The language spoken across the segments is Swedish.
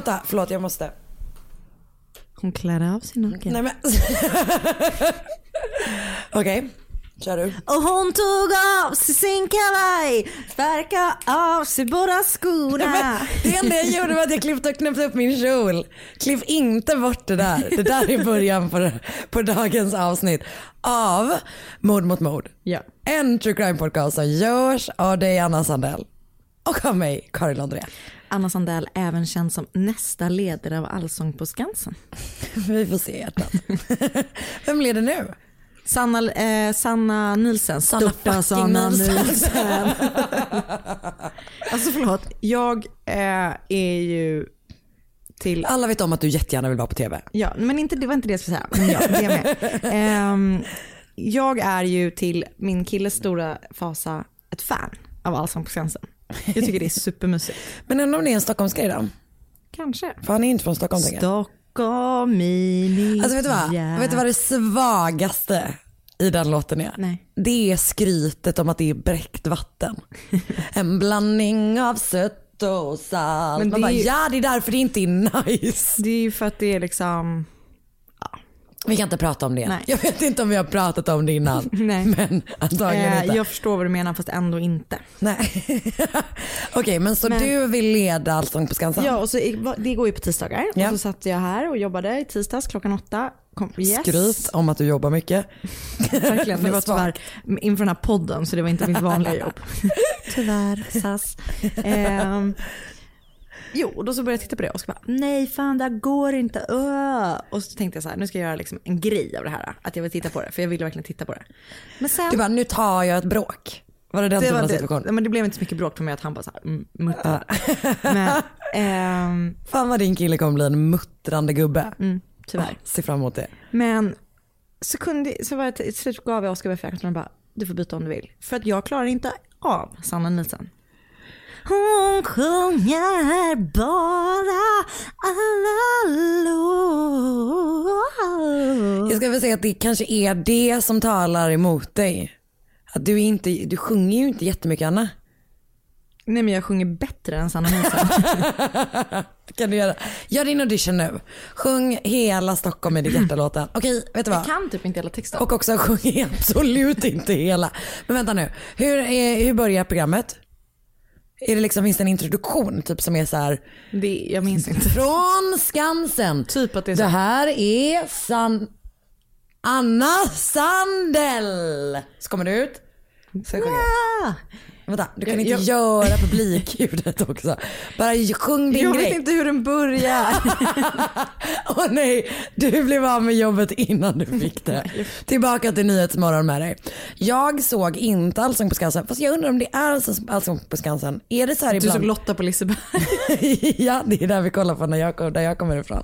Vänta, förlåt jag måste. Hon klär av sig naken. Nej men. Okej, kör du. Och hon tog av sig sin kavaj, sparkade av sig båda skorna. Men det enda jag gjorde var att jag klippte och knäppte upp min kjol. Klipp inte bort det där. Det där är början på, på dagens avsnitt av Mord mot mord. Ja. En true crime podcast som görs av dig Anna Sandell och av mig Karin Londré. Anna Sandell, även känd som nästa ledare av Allsång på Skansen. Vi får se hjärtat. Vem det nu? Sanna, eh, Sanna Nielsen. Sanna Störta Sanna. Nielsen. alltså förlåt, jag eh, är ju till Alla vet om att du jättegärna vill vara på tv. Ja, men inte, det var inte det jag skulle säga. Men ja, det är med. Ehm, jag är ju till min killes stora fasa ett fan av Allsång på Skansen. Jag tycker det är supermysigt. Men undrar om det är en Stockholmsgrej då? Kanske. För han är inte från Stockholm tänker jag. Stockholm i mitt Alltså vet du vad? Vet du vad det svagaste i den låten är? Nej. Det är skrytet om att det är bräckt vatten. en blandning av sött och salt. Men Man det bara, är ju- ja det är därför det inte är nice. Det är ju för att det är liksom, Vi kan inte prata om det. Nej. Jag vet inte om vi har pratat om det innan. Nej. Men antagligen eh, inte. jag förstår vad du menar fast ändå inte. Nej. Okej men så Men- du vill leda Allsång på Skansen? Ja, och så, det går ju på tisdagar. Ja. Och så satt jag här och jobbade i tisdags klockan åtta. Kom, yes. Skryt om att du jobbar mycket. Verkligen, det var tyvärr inför den här podden så det var inte mitt vanliga jobb. tyvärr, SAS. Ehm, jo, och då så började jag titta på det och så bara, nej fan det här går inte. Öh. Och så tänkte jag så här, nu ska jag göra liksom en grej av det här. Att jag vill titta på det, för jag ville verkligen titta på det. Men sen, Du bara, nu tar jag ett bråk. Var det den typen var av det, men det blev inte så mycket bråk för mig att han bara så här, mm, muttrade. Men, ehm, Fan vad din kille kommer bli en muttrande gubbe. mm, tyvärr. Se fram emot det. Men så, kunde, så var jag till slut gav jag Oscar Befraktaren och bara, du får byta om du vill. För att jag klarar inte av Sanna Nielsen. Hon sjunger bara alla lov. Jag ska väl säga att det kanske är det som talar emot dig. Att du, inte, du sjunger ju inte jättemycket Anna. Nej men jag sjunger bättre än Sanna Nielsen. Kan du göra? Gör din audition nu. Sjung hela Stockholm i ditt hjärta-låten. Okej, vet du vad? jag kan typ inte hela texten. Och också sjung absolut inte hela. Men vänta nu, hur, är, hur börjar programmet? Är det liksom, finns det en introduktion typ som är så här det, jag minns inte. Från Skansen. Typ att det är så. Det här är San... Anna Sandell. Så kommer det ut. Sjunger jag. Vänta, du kan Jag- inte jag- göra publikljudet också. Bara sjung din Jag grej. vet inte hur den börjar. Åh nej, du blev av med jobbet innan du fick det. Tillbaka till Nyhetsmorgon med dig. Jag såg inte Allsång på Skansen, fast jag undrar om det är Allsång- på Skansen. Är det så här Du ibland? såg Lotta på Liseberg. ja, det är där vi kollar på när jag, där jag kommer ifrån.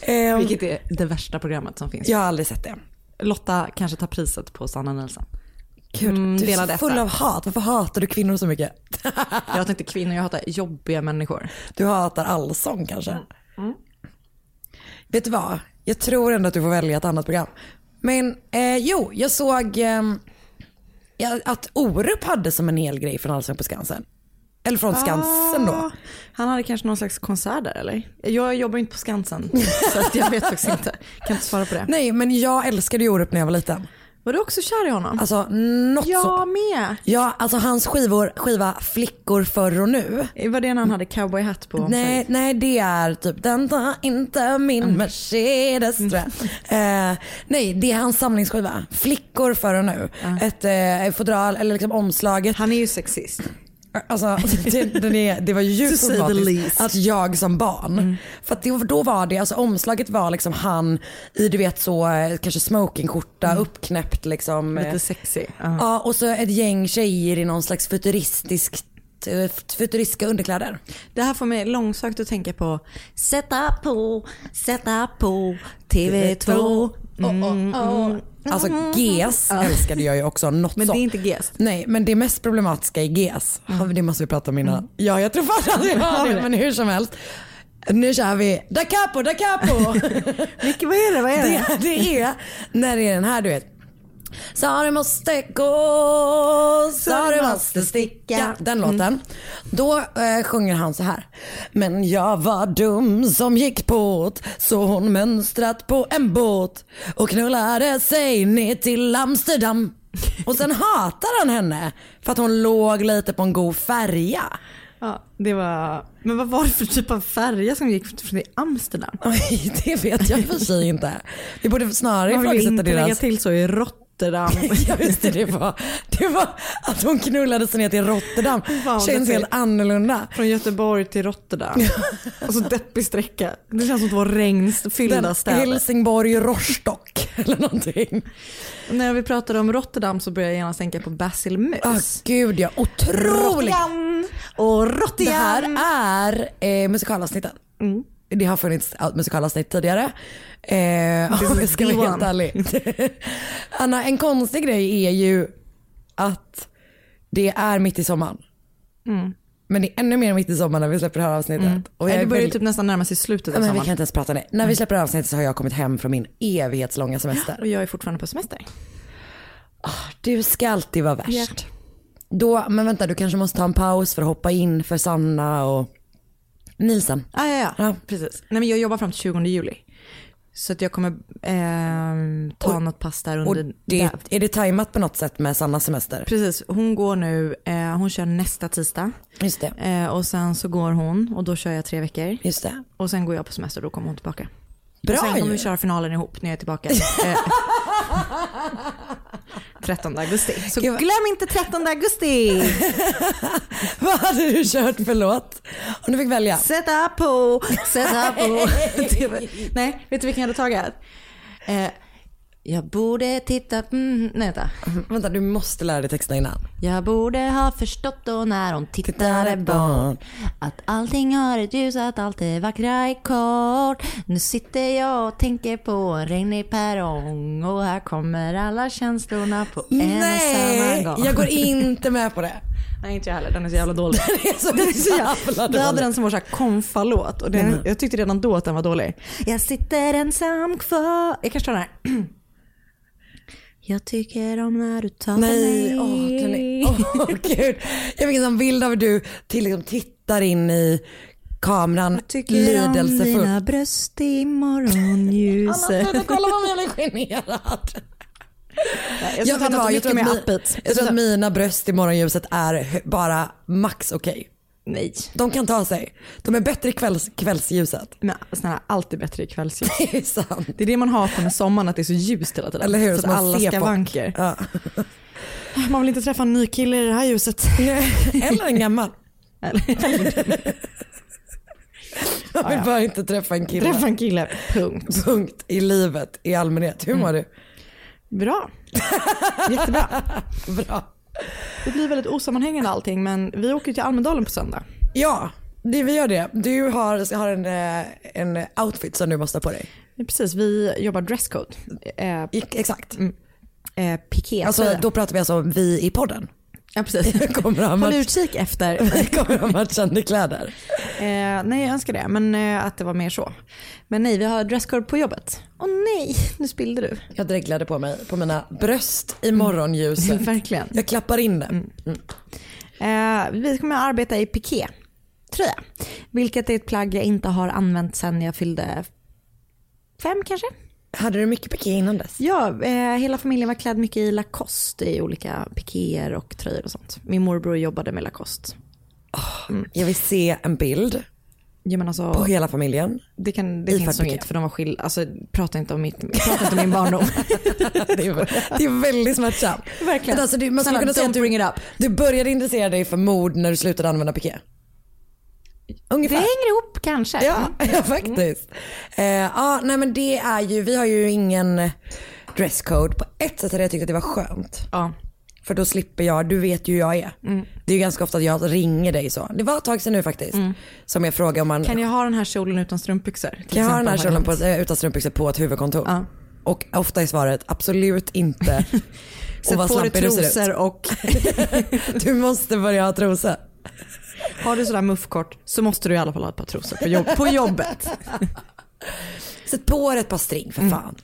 Ehm, Vilket är det värsta programmet som finns. jag har aldrig sett det. Lotta kanske tar priset på Sanna Nielsen. Gud, Mm, du är så full av hat. Varför hatar du kvinnor så mycket? Jag hatar inte kvinnor, jag hatar jobbiga människor. Du hatar allsång kanske? Mm. Vet du vad? Jag tror ändå att du får välja ett annat program. Men eh, jo, jag såg eh, att Orup hade som en hel grej från Allsång på Skansen. Eller från Skansen då. Ah, Han hade kanske någon slags konsert där eller? Jag jobbar inte på Skansen så jag vet faktiskt inte. Kan inte svara på det. Nej, men jag älskade Orup när jag var liten. Var du också kär i honom? Alltså något så. jag med. Ja, alltså hans skivor, skiva Flickor förr och nu. Var det när han hade cowboyhatt på? Nej, nej det är typ den tar inte min Mm. Mercedes tror jag. Eh, nej det är hans samlingsskiva. Flickor förr och nu. Ett eh, fodral eller liksom omslaget. Han är ju sexist. Alltså, det, är, det var ju djupt problematiskt. Mm. att jag som barn, för att det, då var det, alltså omslaget var liksom han i du vet så eh, kanske smokingskjorta, uppknäppt liksom. eh, Mm. Lite sexy. Ja. Ja och så ett gäng tjejer i någon slags futuristiskt eh, futuristiska underkläder. Det här får mig långsökt att tänka på Sätta på, sätta på TV2. Mm, mm. Alltså GES älskade jag ju också något Men det är inte GES. Nej men det mest problematiska i GES, ja, det måste vi prata om innan. Ja jag tror fan att vi har det men hur som helst. Nu kör vi Da Capo, Da Capo. Vilket, vad är det? Vad är det? det, det är när det är den här du vet. Så du måste gå, så du måste sticka. Den låten. Då eh, sjunger han så här. Men jag var dum som gick på så hon mönstrat på en båt och knullade sig ner till Amsterdam. Och sen hatar han henne för att hon låg lite på en god färja. Ja, det var... Men vad var det för typ av färja som gick från Amsterdam? Oj, det vet jag i och för sig inte. Vi borde snarare Man vill ifrågasätta inte lägga deras... till så i Rotterdam. Ja just det, det var, det var att hon knullade sig ner till Rotterdam. Fan, Känns det helt annorlunda. Från Göteborg till Rotterdam. Och så deppig sträcka. Det känns som att det var regnfyllda städer. Helsingborg, Rostock eller någonting. När vi pratade om Rotterdam så började jag genast tänka på Basil Mus. Ah, gud ja, otroligt. Rotterdam och Det Rotterdam. här är eh, musikalavsnittet. Mm. Det har funnits musikalavsnitt tidigare. Eh, om jag ska vara helt ärlig. Anna, en konstig grej är ju att det är mitt i sommaren. Men det är ännu mer mitt i sommaren när vi släpper det här avsnittet. Och jag det börjar väldigt- typ nästan närma sig slutet Ja, av men vi sommaren. kan inte ens prata om det. När vi släpper avsnittet så har jag kommit hem från min evighetslånga semester. Och jag är fortfarande på semester. Du ska alltid vara värst. Då, men vänta du kanske måste ta en paus för att hoppa in för Sanna och Nilsen. Ah, ja, ja, Ja. precis. Nej, men jag jobbar fram till 20 juli. Så att jag kommer eh, ta något pass där Och under. det, där. är det tajmat på något sätt med Sannas semester? Precis, hon går nu, eh, hon kör nästa tisdag. Just det. Eh, och sen så går hon och då kör jag tre veckor. Just det. Och sen går jag på semester och då kommer hon tillbaka. Bra och sen kommer vi köra finalen ihop när jag är tillbaka. Eh, 13 augusti. Så Gud, glöm inte 13 augusti! Vad hade du kört för låt? Om du fick välja. Sätta på, sätta på. Nej, vet du vilken jag hade tagit? Eh, jag borde titta, mm, nej vänta. Vänta du måste lära dig texterna innan. Jag borde ha förstått då när hon tittade bort Att allting har ett ljus, att allt det vackra är kort Nu sitter jag och tänker på en regnig perrong Och här kommer alla känslorna på en och samma Nej, gång jag går inte med på det. Nej inte jag heller, den är så jävla dålig Det är så Den är så jävla jävla, du hade den som var såhär konfa-låt och den, jag tyckte redan då att den var dålig. Jag sitter ensam kvar. Jag kanske tar den här. Jag tycker om när du tar Nej, på åh mig. kan ni, åh gud. Jag fick en sån bild av hur du till, liksom, tittar in i kameran Tycker om dina bröst i morgonljuset. Kolla mig, jag blir generad. Jag Jag, ska vet vad, jag, tror att jag tror att mina bröst i morgonljuset är bara max okej. Nej. De kan ta sig. De är bättre i kvälls, kvällsljuset. Men snälla, allt är bättre i kvällsljus. Det är sant. Det är det man hatar med sommaren, att det är så ljust hela tiden. Eller hur? Så Så att man alla skavanker. Ja. Man vill inte träffa en ny kille i det här ljuset. Eller en gammal. Eller, Jag vill bara inte träffa en kille. träffa en kille, punkt. Punkt i livet i allmänhet. Hur mår du? Bra. Jättebra. Bra. Det blir väldigt osammanhängande allting men vi åker till Almedalen på söndag. Ja, det, vi gör det. Du har, har en, eh, en outfit som du måste ha på dig. Precis, vi jobbar dresscode. Eh, Exakt. eh, piké. Alltså, då pratar vi alltså om vi i podden. Ja, precis. Kommer ha Håll utkik efter. kommer ha matchande kläder. Eh, nej jag önskar det, men eh, att det var mer så. Men nej, vi har dresscode på jobbet. Åh nej, nu spillde du. Jag dreglade på mig på mina bröst i morgonljuset. Verkligen. Jag klappar in det. Eh, vi kommer att arbeta i piké tröja. Vilket är ett plagg jag inte har använt sedan jag fyllde fem kanske. Hade du mycket piké innan dess? Ja, eh, hela familjen var klädd mycket i Lacoste i olika pikéer och tröjor och sånt. Min morbror jobbade med Lacoste. Jag vill se en bild Ja, men alltså, på hela familjen. det kan, det finns nog inte för de var skilda. Alltså, prata inte om, mitt, prata inte om min barndom. Det är, det är väldigt smärtsamt. Verkligen. Men Alltså, du, man skulle kunna säga att du, bring it up. du började intressera dig för mord när du slutade använda piké. Det Ungefär. hänger ihop kanske. Ja, ja faktiskt. Eh, ja, nej men det är ju, vi har ju ingen dresscode. På ett sätt hade jag tyckt att det var skönt. Ja. För då slipper jag, du vet ju hur jag är. Det är ju ganska ofta att jag ringer dig så. Det var ett tag sedan nu faktiskt. Som jag frågade om man Kan jag ha den här kjolen utan strumpbyxor? kan jag ha den här kjolen på, utan strumpbyxor på ett huvudkontor. Ja. Och ofta är svaret absolut inte. Sätt vad på dig du trosor och Du måste börja ha trosor. Har du sådär muffkort så måste du i alla fall ha ett par trosor på, jobb, på jobbet. Sätt på dig ett par string för fan.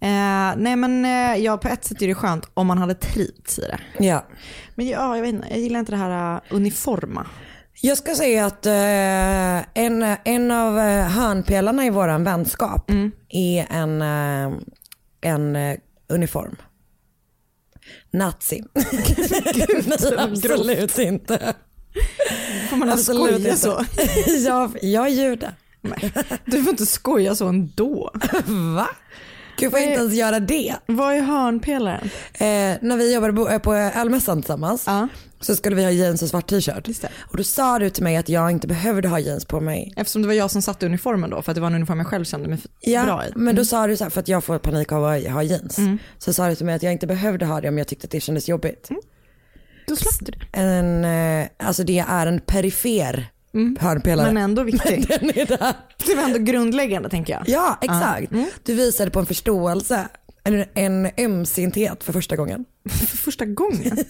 Eh, nej men eh, ja, på ett sätt är det skönt om man hade trivts i det. Ja. Men ja, jag vet inte, jag gillar inte det här uh, uniforma. Jag ska säga att eh, en, en av uh, hörnpelarna i våran vänskap är en, eh, en eh, uniform. Nazi. Nej, absolut inte. Får man Absolut skoja så? jag, jag är jude. Du får inte skoja så ändå. Va? Gud, får jag inte ens göra det? Vad är hörnpelaren? Eh, när vi jobbade på, Ölmässan tillsammans Ja. så skulle vi ha jeans och svart t-shirt. Och då sa du till mig att jag inte behövde ha jeans på mig. Eftersom det var jag som satte uniformen då, för att det var en uniform jag själv kände mig Ja, bra i. Mm. men då sa du så här, för att jag får panik av att ha jeans. Så sa du till mig att jag inte behövde ha det om jag tyckte att det kändes jobbigt. Mm. Då slapp du det. En, eh, alltså det är en perifer hörnpelare. Mm. Men ändå viktig. Den är där. Det var ändå grundläggande tänker jag. Ja, exakt. Mm. Du visade på en förståelse, en, en ömsinthet för första gången. För första gången.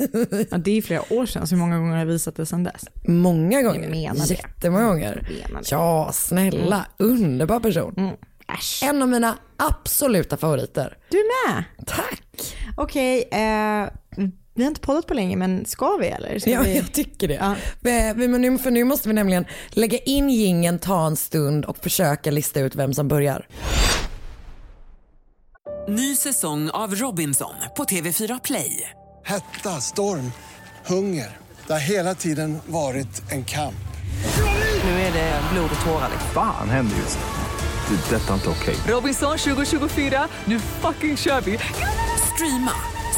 Ja, det är flera år sedan, så hur många gånger har jag visat det sedan dess? Många gånger. menar det. Jättemånga gånger. Jag menar det. Ja, snälla. Underbar person. Mm. Äsch. En av mina absoluta favoriter. Du med? Tack. Okej, eh, vi har inte poddat på länge, men ska vi eller? Ska Ja, vi... jag tycker det. Ja. Men- nu, för nu måste vi nämligen lägga in gingen, ta en stund och försöka lista ut vem som börjar. Ny säsong av Robinson på TV4 Play. Hetta, storm, hunger. Det har hela tiden varit en kamp. Nu är det blod och tårar. liksom. Fan händer just det. Det är detta inte okej. Robinson 2024, nu fucking kör vi! Streama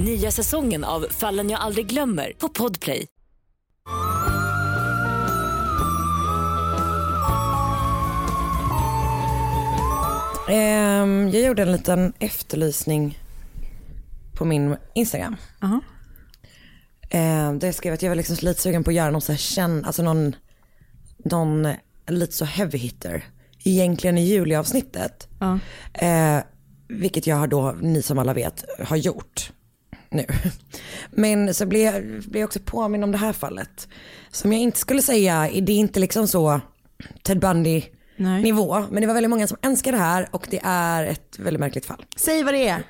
Nya säsongen av Fallen jag aldrig glömmer på Podplay. Ehm, jag gjorde en liten efterlysning på min Instagram. Aha. Ehm, där jag skrev att jag var liksom lite sugen på att göra någon så här känn, alltså någon, någon lite så heavy hitter. Egentligen i juliavsnittet. Ja. Eh, vilket jag har då, ni som alla vet, har gjort nu. Men så blev jag, blev jag också påminn om det här fallet. Som jag inte skulle säga, det är inte liksom så Ted Bundy Nej. nivå. Men det var väldigt många som önskade det här och det är ett väldigt märkligt fall. Säg vad det är.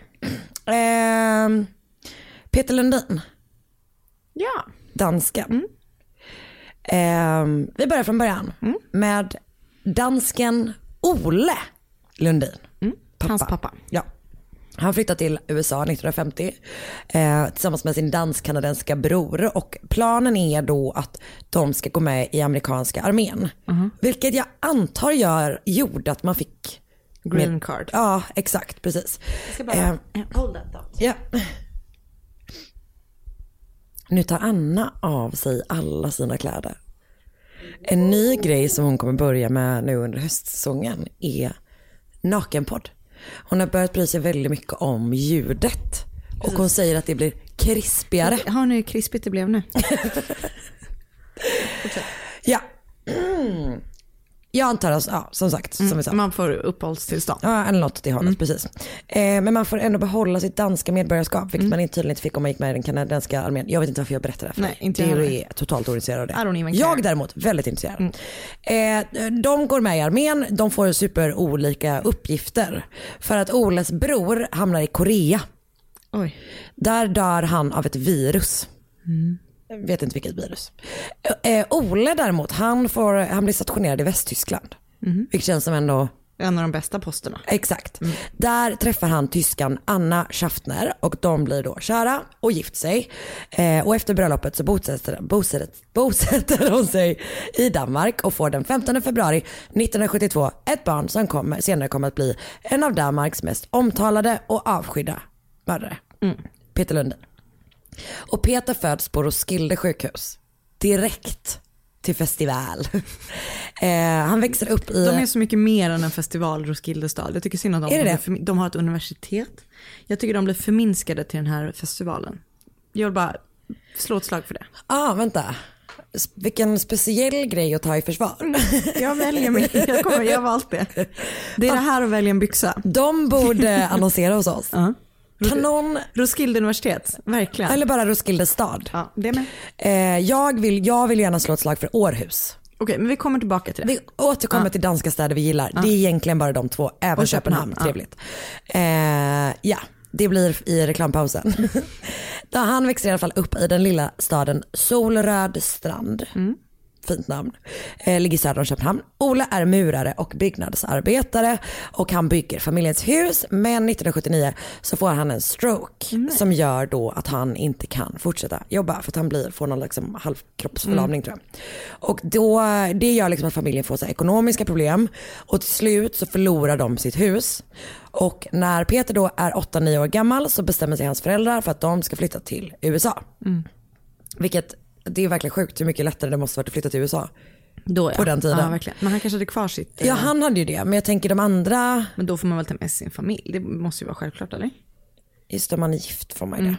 Ehm, Peter Lundin. Ja. dansken. Ehm, vi börjar från början med dansken Ole Lundin. Hans pappa. Ja. Han flyttade till USA 1950 eh, tillsammans med sin dansk-kanadensiska bror och planen är då att de ska gå med i amerikanska armén. Vilket jag antar gör, gjorde att man fick Green card. Ja, exakt, precis. Jag ska bara, Eh, hold that thought. Ja. Nu tar Anna av sig alla sina kläder. En ny grej som hon kommer börja med nu under höstsäsongen är nakenpodd. Hon har börjat bry sig väldigt mycket om ljudet. Och hon säger att det blir krispigare. Har ni hur krispigt det blev nu? Ja. Mm. Jag antar, alltså, ja, som sagt, som vi sa. Man får uppehållstillstånd. Ja, eller något åt det hållet, precis. Eh, men man får ändå behålla sitt danska medborgarskap, vilket man inte- tydligen inte fick om man gick med i den kanadensiska armén. Jag vet inte varför jag berättar det här för Nej, inte jag är totalt ointresserad av det. Jag däremot, väldigt intresserad. Eh, de går med i armén, de får super olika uppgifter. För att Oles bror hamnar i Korea. Oj. Där dör han av ett virus. Jag vet inte vilket virus. Eh, Ole däremot, han, får, han blir stationerad i Västtyskland. Vilket känns som ändå En av de bästa posterna. Exakt. Där träffar han tyskan Anna Schaffner och de blir då kära och gift sig. Eh, och efter bröllopet så bosätter, bosätter, bosätter hon sig i Danmark och får den 15 februari 1972 ett barn som kommer, senare kommer att bli en av Danmarks mest omtalade och avskydda mördare. Peter Lundin. Och Peter föds på Roskilde sjukhus. Direkt till festival. eh, han växer upp i... De är så mycket mer än en festival, Roskilde stad. Jag tycker synd att de, Är det de, det? förmi- de har ett universitet. Jag tycker de blir förminskade till den här festivalen. Jag vill bara slå ett slag för det. ah, vänta. Vilken speciell grej att ta i försvar. Jag väljer mig, jag, kommer, jag har valt det. Det är det här att välja en byxa. De borde annonsera hos oss. Kan någon, Roskilde universitet, verkligen. eller bara Roskilde stad. Ja, det med. Eh, jag, vill, jag vill gärna slå ett slag för Århus. Okej, men vi kommer tillbaka till det. Vi återkommer till danska städer vi gillar. Det är egentligen bara de två, även Och Köpenhamn. Köpenhamn, ja. Trevligt. Eh, ja, det blir i reklampausen. Då han växer i alla fall upp i den lilla staden Solröd strand. Fint namn. Eh, ligger söder om Köpenhamn. Ola är murare och byggnadsarbetare och han bygger familjens hus. Men 1979 så får han en stroke som gör då att han inte kan fortsätta jobba för att han blir, får någon liksom halvkroppsförlamning tror jag. Och då, det gör liksom att familjen får så ekonomiska problem och till slut så förlorar de sitt hus. Och när Peter då är 8-9 år gammal så bestämmer sig hans föräldrar för att de ska flytta till USA. Vilket, det är verkligen sjukt hur mycket lättare det måste vara att flytta till USA. Då, ja. På den tiden. Ja, verkligen. Men han kanske hade kvar sitt... eh, Ja han hade ju det, men jag tänker de andra, Men då får man väl ta med sin familj. Det måste ju vara självklart, eller? just om man är gift får man ju det.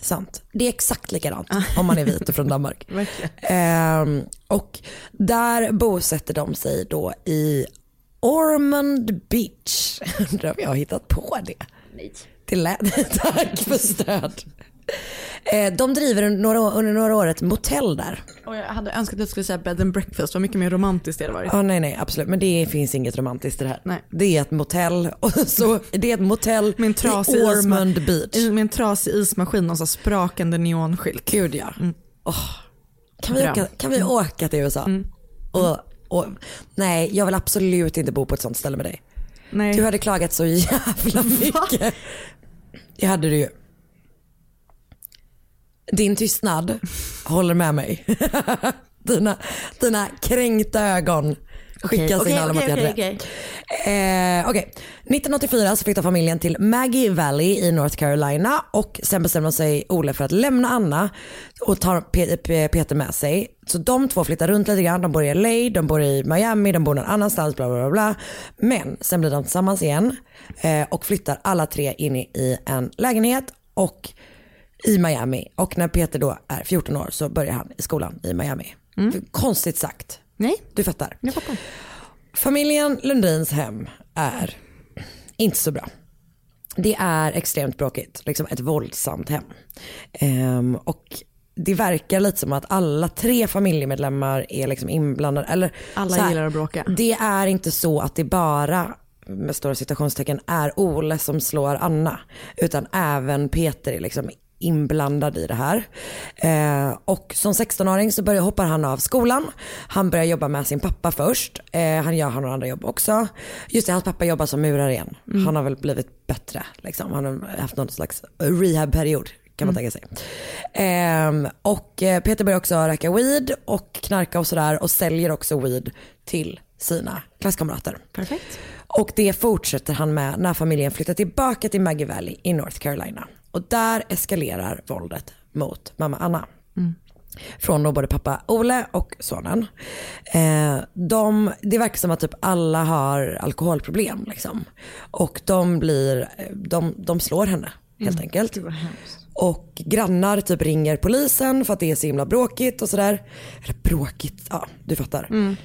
Sant. Det är exakt likadant om man är vit och från Danmark. Ehm, och där bosätter de sig då i Ormond Beach. Undrar om jag har hittat på det. Nej. Lät, tack för stöd. Eh, de driver några, under några år ett motell där. Och jag hade önskat att jag skulle säga bed and breakfast, vad mycket mer romantiskt det hade varit. Ja, nej, nej, absolut. Men det finns inget romantiskt i det här. Nej. Det är ett motell. Och så, det är ett motell Med en i Ormond isma- Beach. med en trasig ismaskin och så sprakande neonskylt. Gud ja. Åh. Kan, vi åka, kan vi åka till USA? Och, och, nej, jag vill absolut inte bo på ett sånt ställe med dig. Nej. Du hade klagat så jävla mycket. Det hade du ju. Din tystnad håller med mig. dina, dina kränkta ögon skickar Okej, signal om okej, att jag hade okej, rätt. Eh, okej. 1984 så flyttar familjen till Maggie Valley i North Carolina och sen bestämmer sig Ole för att lämna Anna och tar Pe- Pe- Peter med sig. Så de två flyttar runt lite grann. De bor i LA, de bor i Miami, de bor någon annanstans, bla bla bla. bla. Men sen blir de tillsammans igen eh, och flyttar alla tre in i, i en lägenhet och i Miami. Och när Peter då är 14 år så börjar han i skolan i Miami. Konstigt sagt. Nej, Du fattar. jag fattar. Familjen Lundins hem är inte så bra. Det är extremt bråkigt, liksom ett våldsamt hem. Ehm, och det verkar lite som att alla tre familjemedlemmar är liksom inblandade. Eller, Alla här, gillar att bråka. Det är inte så att det bara, med stora citationstecken, är Ole som slår Anna. Utan även Peter är liksom inblandad i det här. Eh, och som 16-åring så börjar, hoppar han av skolan. Han börjar jobba med sin pappa först. Eh, han gör han några andra jobb också. Just det, hans pappa jobbar som murare igen. Mm. Han har väl blivit bättre. Liksom. Han har haft någon slags rehabperiod kan man Mm. tänka sig. Ehm, och eh, Peter börjar också röka weed och knarka och sådär och säljer också weed till sina klasskamrater. Perfekt. Och det fortsätter han med när familjen flyttar tillbaka till Maggie Valley i North Carolina. Och där eskalerar våldet mot mamma Anna. Mm. Från då både pappa Ole och sonen. Eh, de, det verkar som att typ alla har alkoholproblem. Liksom. Och de, blir, de, de slår henne helt Mm. enkelt. Och grannar typ ringer polisen för att det är så himla bråkigt och sådär. Eller bråkigt, ja du fattar. Mm.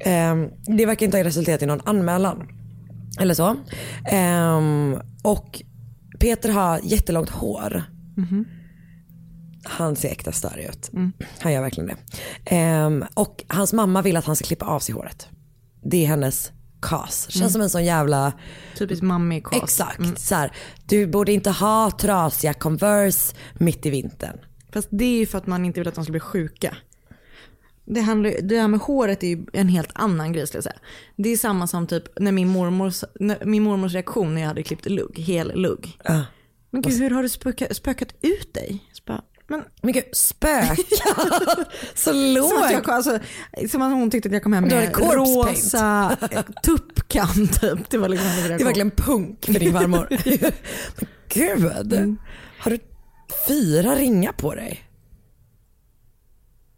Ehm, det verkar inte ha resulterat i någon anmälan. Eller så. Ehm, och Peter har jättelångt hår. Mhm. Han ser äkta störig ut. Mm. Han gör verkligen det. Ehm, och hans mamma vill att han ska klippa av sig håret. Det är hennes kas. Känns Mm. som en sån jävla Typiskt mammig kas. Exakt. Mm. Så här, du borde inte ha trasiga Converse mitt i vintern. Fast det är ju för att man inte vill att de ska bli sjuka. Det, handlar, det här med håret är ju en helt annan grej skulle jag säga. Det är samma som typ när min, mormor, när min mormors reaktion när jag hade klippt lugg, hel lugg. Ja. Men gud hur har du spöka, spökat ut dig? Bara, men, men gud, spöka? Så låg. Som att, jag, alltså, som att hon tyckte att jag kom hem med rosa eh, tuppkam typ. Det var liksom Det reaktion. verkligen punk för din farmor. men gud, Mm. har du fyra ringar på dig?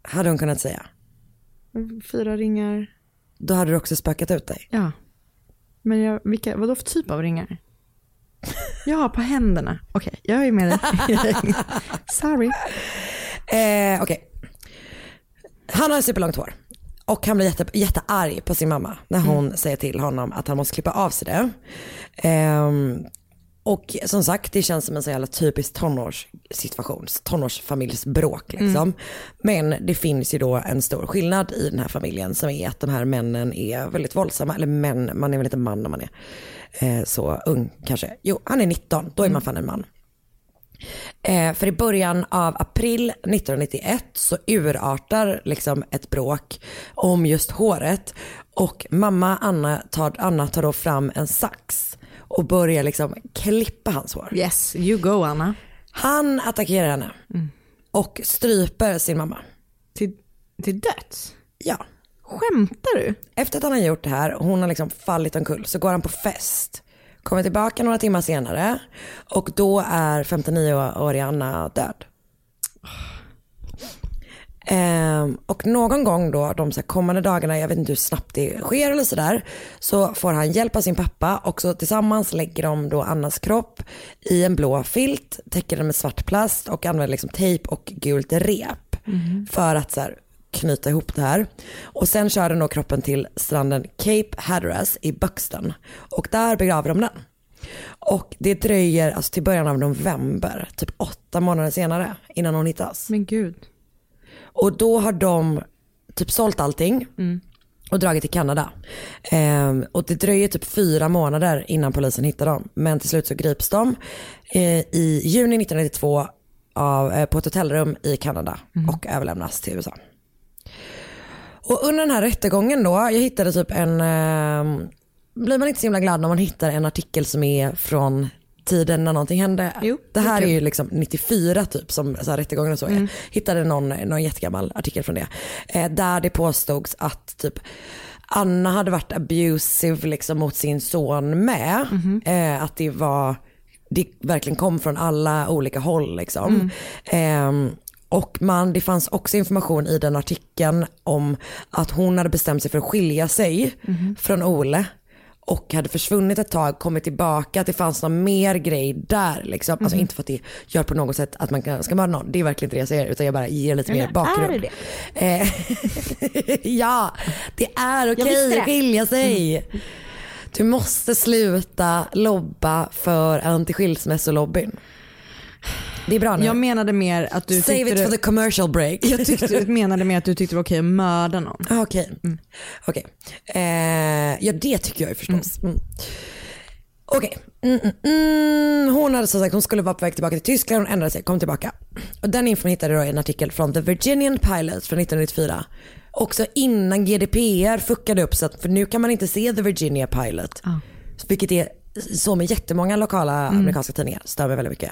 Hade hon kunnat säga. Fyra ringar. Då hade du också spökat ut dig. Ja. Men jag, vilka, vadå för typ av ringar? Ja, på händerna. Okej, jag är med dig. Sorry. Eh, Okej. Han har superlångt hår. Och han blir jätte, jättearg på sin mamma när hon säger till honom att han måste klippa av sig det. Ehm, och som sagt, det känns som en så jävla typisk tonårssituation, tonårsfamiljsbråk liksom. Mm. Men det finns ju då en stor skillnad i den här familjen som är att de här männen är väldigt våldsamma, eller män, man är väl inte man när man är eh, så ung kanske. Jo, han är 19, då är man fan en man. Eh, för i början av april 1991 så urartar liksom ett bråk om just håret och mamma Anna tar, Anna tar då fram en sax och börjar liksom klippa hans hår. Yes, you go Anna. Han attackerar henne och stryper sin mamma. Till, till döds? Ja. Skämtar du? Efter att han har gjort det här, hon har liksom fallit omkull, så går han på fest. Kommer tillbaka några timmar senare och då är 59-åriga Anna död. Ehm, och någon gång då, de så kommande dagarna, jag vet inte hur snabbt det sker eller sådär, så får han hjälp av sin pappa och så tillsammans lägger de då Annas kropp i en blå filt, täcker den med svart plast och använder liksom tejp och gult rep för att så här, knyta ihop det här. Och sen kör den då kroppen till stranden Cape Hatteras i Buxton och där begraver de den. Och det dröjer alltså till början av november, typ åtta månader senare innan hon hittas. Men gud. Och då har de typ sålt allting och dragit till Kanada. Ehm, och det dröjer typ fyra månader innan polisen hittar dem. Men till slut så grips de eh, i juni 1992 av, eh, på ett hotellrum i Kanada och överlämnas till USA. Och under den här rättegången då, jag hittade typ en, eh, blir man inte så himla glad när man hittar en artikel som är från tiden när någonting hände. det här är ju liksom 94 typ som så här rättegången och så är. Hittade någon, någon jättegammal artikel från det. Eh, där det påstods att typ Anna hade varit abusive liksom mot sin son med. Eh, att det var, det verkligen kom från alla olika håll liksom. Ehm, och man, det fanns också information i den artikeln om att hon hade bestämt sig för att skilja sig från Ole och hade försvunnit ett tag, kommit tillbaka, att det fanns någon mer grej där. Liksom. Alltså Mhm. inte för att det gör på något sätt att man ska mörda någon, det är verkligen inte det jag säger, utan jag bara ger lite mer bakgrund. är det Eh, ja, det är okej visste att det. skilja sig. Du måste sluta lobba för antiskilsmässolobbyn. Det är bra nu. Jag menade mer att du Save it for the commercial break. Jag tyckte menade mer att du tyckte det var okej att mörda någon. Ah, Okej, okej. Eh, ja det tycker jag ju förstås. Mm. Okej, mm, mm, mm. hon hade som sagt, hon skulle vara på väg tillbaka till Tyskland, hon ändrade sig, kom tillbaka. Och den infon hittade jag i en artikel från The Virginian Pilot från 1994. Också innan GDPR fuckade upp så att, för nu kan man inte se The Virginia Pilot. Vilket är så med jättemånga lokala Mm. amerikanska tidningar, stör mig väldigt mycket.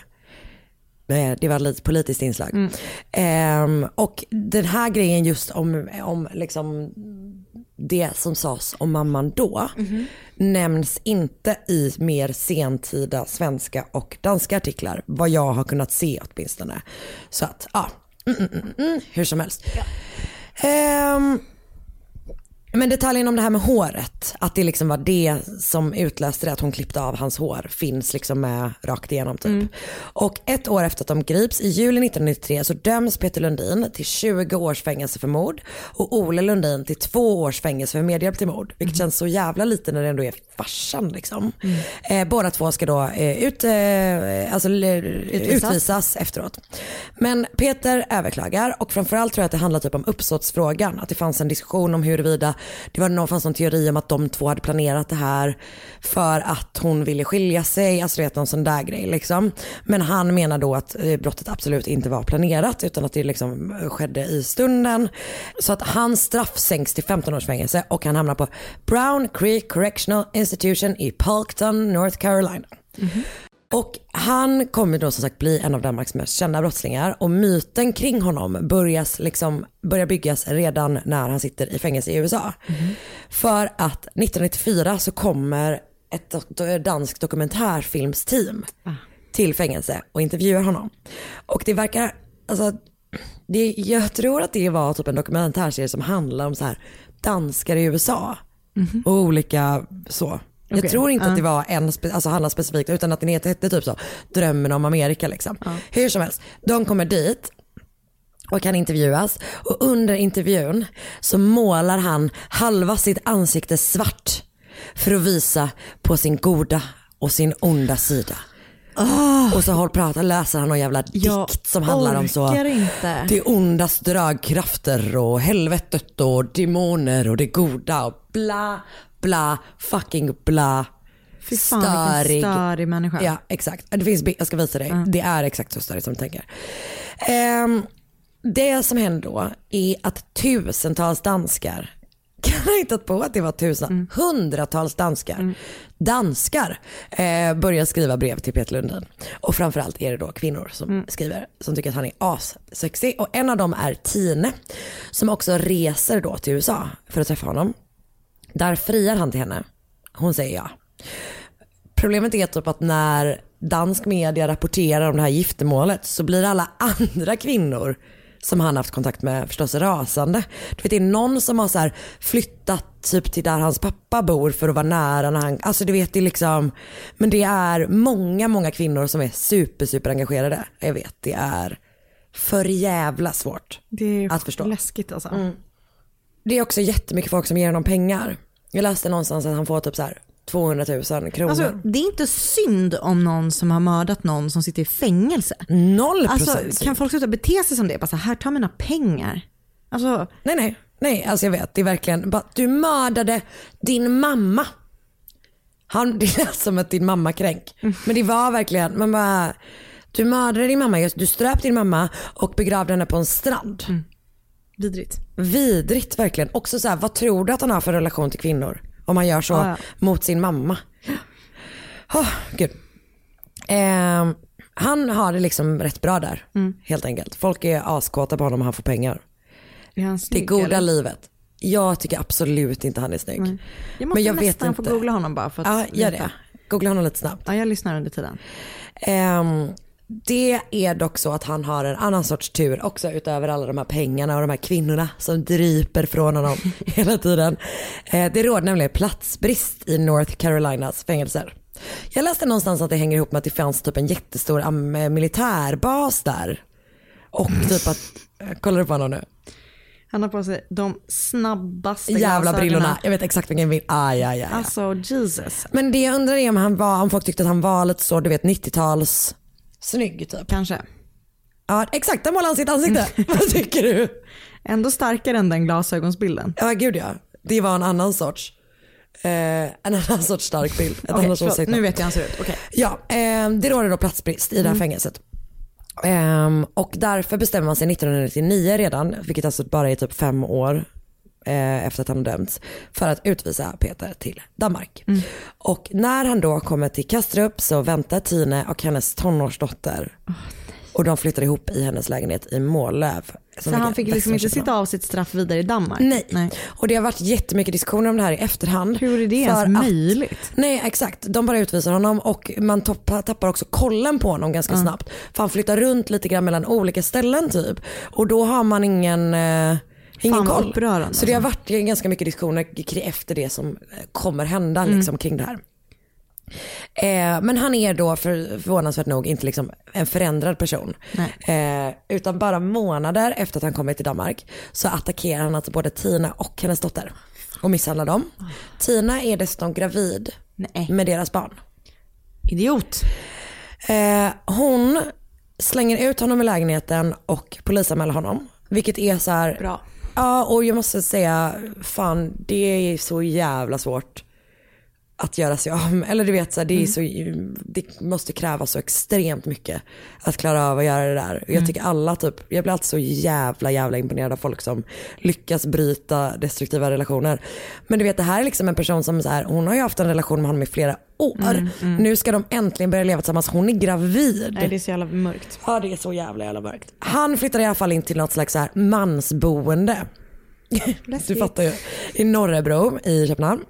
Eh, Det var lite politiskt inslag. Ehm, och den här grejen just om, om liksom det som sades om mamman då nämns inte i mer sentida svenska och danska artiklar. Vad jag har kunnat se åtminstone. Så att, ja, mm, mm, mm, mm, hur som helst. Ehm, men detaljen om det här med håret, att det liksom var det som utlöste det, att hon klippte av hans hår, finns liksom med rakt igenom typ. Och ett år efter att de grips, i juli 1993, så döms Peter Lundin till 20 års fängelse för mord och Ole Lundin till två års fängelse för medhjälp till mord. Vilket känns så jävla lite när det ändå är farsan liksom. Eh, båda två ska då eh, ut, eh, alltså, Utvisas. utvisas efteråt. Men Peter överklagar och framförallt tror jag att det handlar typ om uppsåtsfrågan. Att det fanns en diskussion om huruvida det var någon, fanns någon teori om att de två hade planerat det här för att hon ville skilja sig. Alltså det någon sån där grej liksom. Men han menar då att eh, brottet absolut inte var planerat utan att det liksom eh, skedde i stunden. Så att hans straff sänks till 15 års fängelse och han hamnar på Brown Creek Correctional Institution i Polkton, North Carolina. Mhm. Och han kommer då som sagt bli en av Danmarks mest kända brottslingar och myten kring honom börjas liksom, börjar byggas redan när han sitter i fängelse i USA. För att 1994 så kommer ett danskt dokumentärfilmsteam till fängelse och intervjuar honom. Och det verkar, alltså, det, jag tror att det var typ en dokumentärserie som handlar om så här danskar i USA och olika så. Jag Okej, tror inte ja. att det var en, spe, alltså handlar specifikt utan att den hette typ så, drömmen om Amerika liksom. Hur som helst, de kommer dit och kan intervjuas och under intervjun så målar han halva sitt ansikte svart för att visa på sin goda och sin onda sida. Och så håll prata, läser han någon jävla Jag dikt som handlar om så inte. det ondas dragkrafter och helvetet och demoner och det goda och bla bla fucking bla. Fy fan vilken störig människa. Ja exakt. Det finns, jag ska visa dig. Det är exakt så störigt som du tänker. Ehm, det som händer då är att tusentals danskar kan ha hittat på att det var tusen, hundratals danskar, danskar eh, börjar skriva brev till Peter Lundin. Och framförallt är det då kvinnor som skriver, som tycker att han är assexig. Och en av dem är Tine, som också reser då till USA för att träffa honom. Där friar han till henne. Hon säger ja. Problemet är typ att när dansk media rapporterar om det här giftermålet så blir alla andra kvinnor som han haft kontakt med förstås rasande. Du vet det är någon som har så flyttat typ till där hans pappa bor för att vara nära när han, alltså du vet det är liksom, men det är många många kvinnor som är super super engagerade. Jag vet det är för jävla svårt Det är att förstå. läskigt alltså. Det är också jättemycket folk som ger honom pengar. Jag läste någonstans att han får typ så här 200 000 kronor. Alltså, det är inte synd om någon som har mördat någon som sitter i fängelse. Noll Alltså, procent kan folk sluta bete sig som det? Bara så här, ta mina pengar. Alltså, Nej, nej, nej, alltså jag vet, det är verkligen, bara, du mördade din mamma. Han, det lät som att din mamma kränk. Men det var verkligen, man bara, du mördade din mamma, du ströp din mamma och begravde henne på en strand. Vidrigt. Vidrigt verkligen. Också så här, vad tror du att han har för relation till kvinnor? Om han gör så Ja, ja. mot sin mamma. Oh, gud. Ehm, han har det liksom rätt bra där, helt enkelt. Folk är askåta på honom och han får pengar. Är han Det snygg, goda eller? livet. Jag tycker absolut inte han är snygg. Nej. Jag måste Men jag vet nästan få googla honom bara för att Ja, gör det. Googla honom lite snabbt. Ja, jag lyssnar under tiden. Ehm, det är dock så att han har en annan sorts tur också utöver alla de här pengarna och de här kvinnorna som dryper från honom hela tiden. Eh, det råder nämligen platsbrist i North Carolinas fängelser. Jag läste någonstans att det hänger ihop med att det fanns typ en jättestor eh, militärbas där. Och typ att, eh, kollar du på honom nu? Han har på sig de snabbaste Jävla brillorna. Jag vet exakt vilken bild. Ah, ja, ja, ja. Alltså Jesus. Men det jag undrar är om, han var, om folk tyckte att han var lite så, du vet 90-tals snygg typ. Kanske. Ja exakt, där målar han sitt ansikte. Vad tycker du? Ändå starkare än den glasögonsbilden. Ja gud ja. Det var en annan sorts Eh, en annan sorts stark bild. Ett Okej, annat förlåt, nu vet jag hur han ser ut. Okej. Ja, eh, det råder då platsbrist i det här Mm. fängelset. Ehm, och därför bestämmer man sig 1999 redan, vilket alltså bara är typ fem år eh, efter att han dömts, för att utvisa Peter till Danmark. Mm. Och när han då kommer till Kastrup så väntar Tine och hennes tonårsdotter och de flyttar ihop i hennes lägenhet i Målöv. Så han fick liksom inte sitta av sitt straff vidare i Danmark? Nej. och det har varit jättemycket diskussioner om det här i efterhand. Hur är det ens att- möjligt? Nej exakt, de bara utvisar honom och man toppar, tappar också kollen på honom ganska Ja. snabbt. För han flyttar runt lite grann mellan olika ställen typ. Och då har man ingen, eh, ingen Fan, koll. upprörande, Så det har varit ganska mycket diskussioner kring- efter det som kommer hända Mm. liksom, kring det här. Eh, men han är då för, förvånansvärt nog inte liksom en förändrad person. Eh, utan bara månader efter att han kommit till Danmark så attackerar han alltså både Tina och hennes dotter och misshandlar dem. Tina är dessutom gravid med deras barn. Idiot. Eh, hon slänger ut honom i lägenheten och polisanmäler honom. Vilket är så här. Bra. Ja och jag måste säga, fan det är så jävla svårt att göra sig av. Eller du vet, så här, det, är Mm. så, det måste krävas så extremt mycket att klara av att göra det där. Och Jag Mm. tycker alla typ, jag blir alltid så jävla jävla imponerad av folk som lyckas bryta destruktiva relationer. Men du vet det här är liksom en person som så här, hon har ju haft en relation med honom i flera år. Mm, mm. Nu ska de äntligen börja leva tillsammans, hon är gravid. Nej det är så jävla mörkt. Ja det är så jävla jävla mörkt. Han flyttar i alla fall in till något slags så här mansboende. du fattar ju. I Norrebro i Köpenhamn.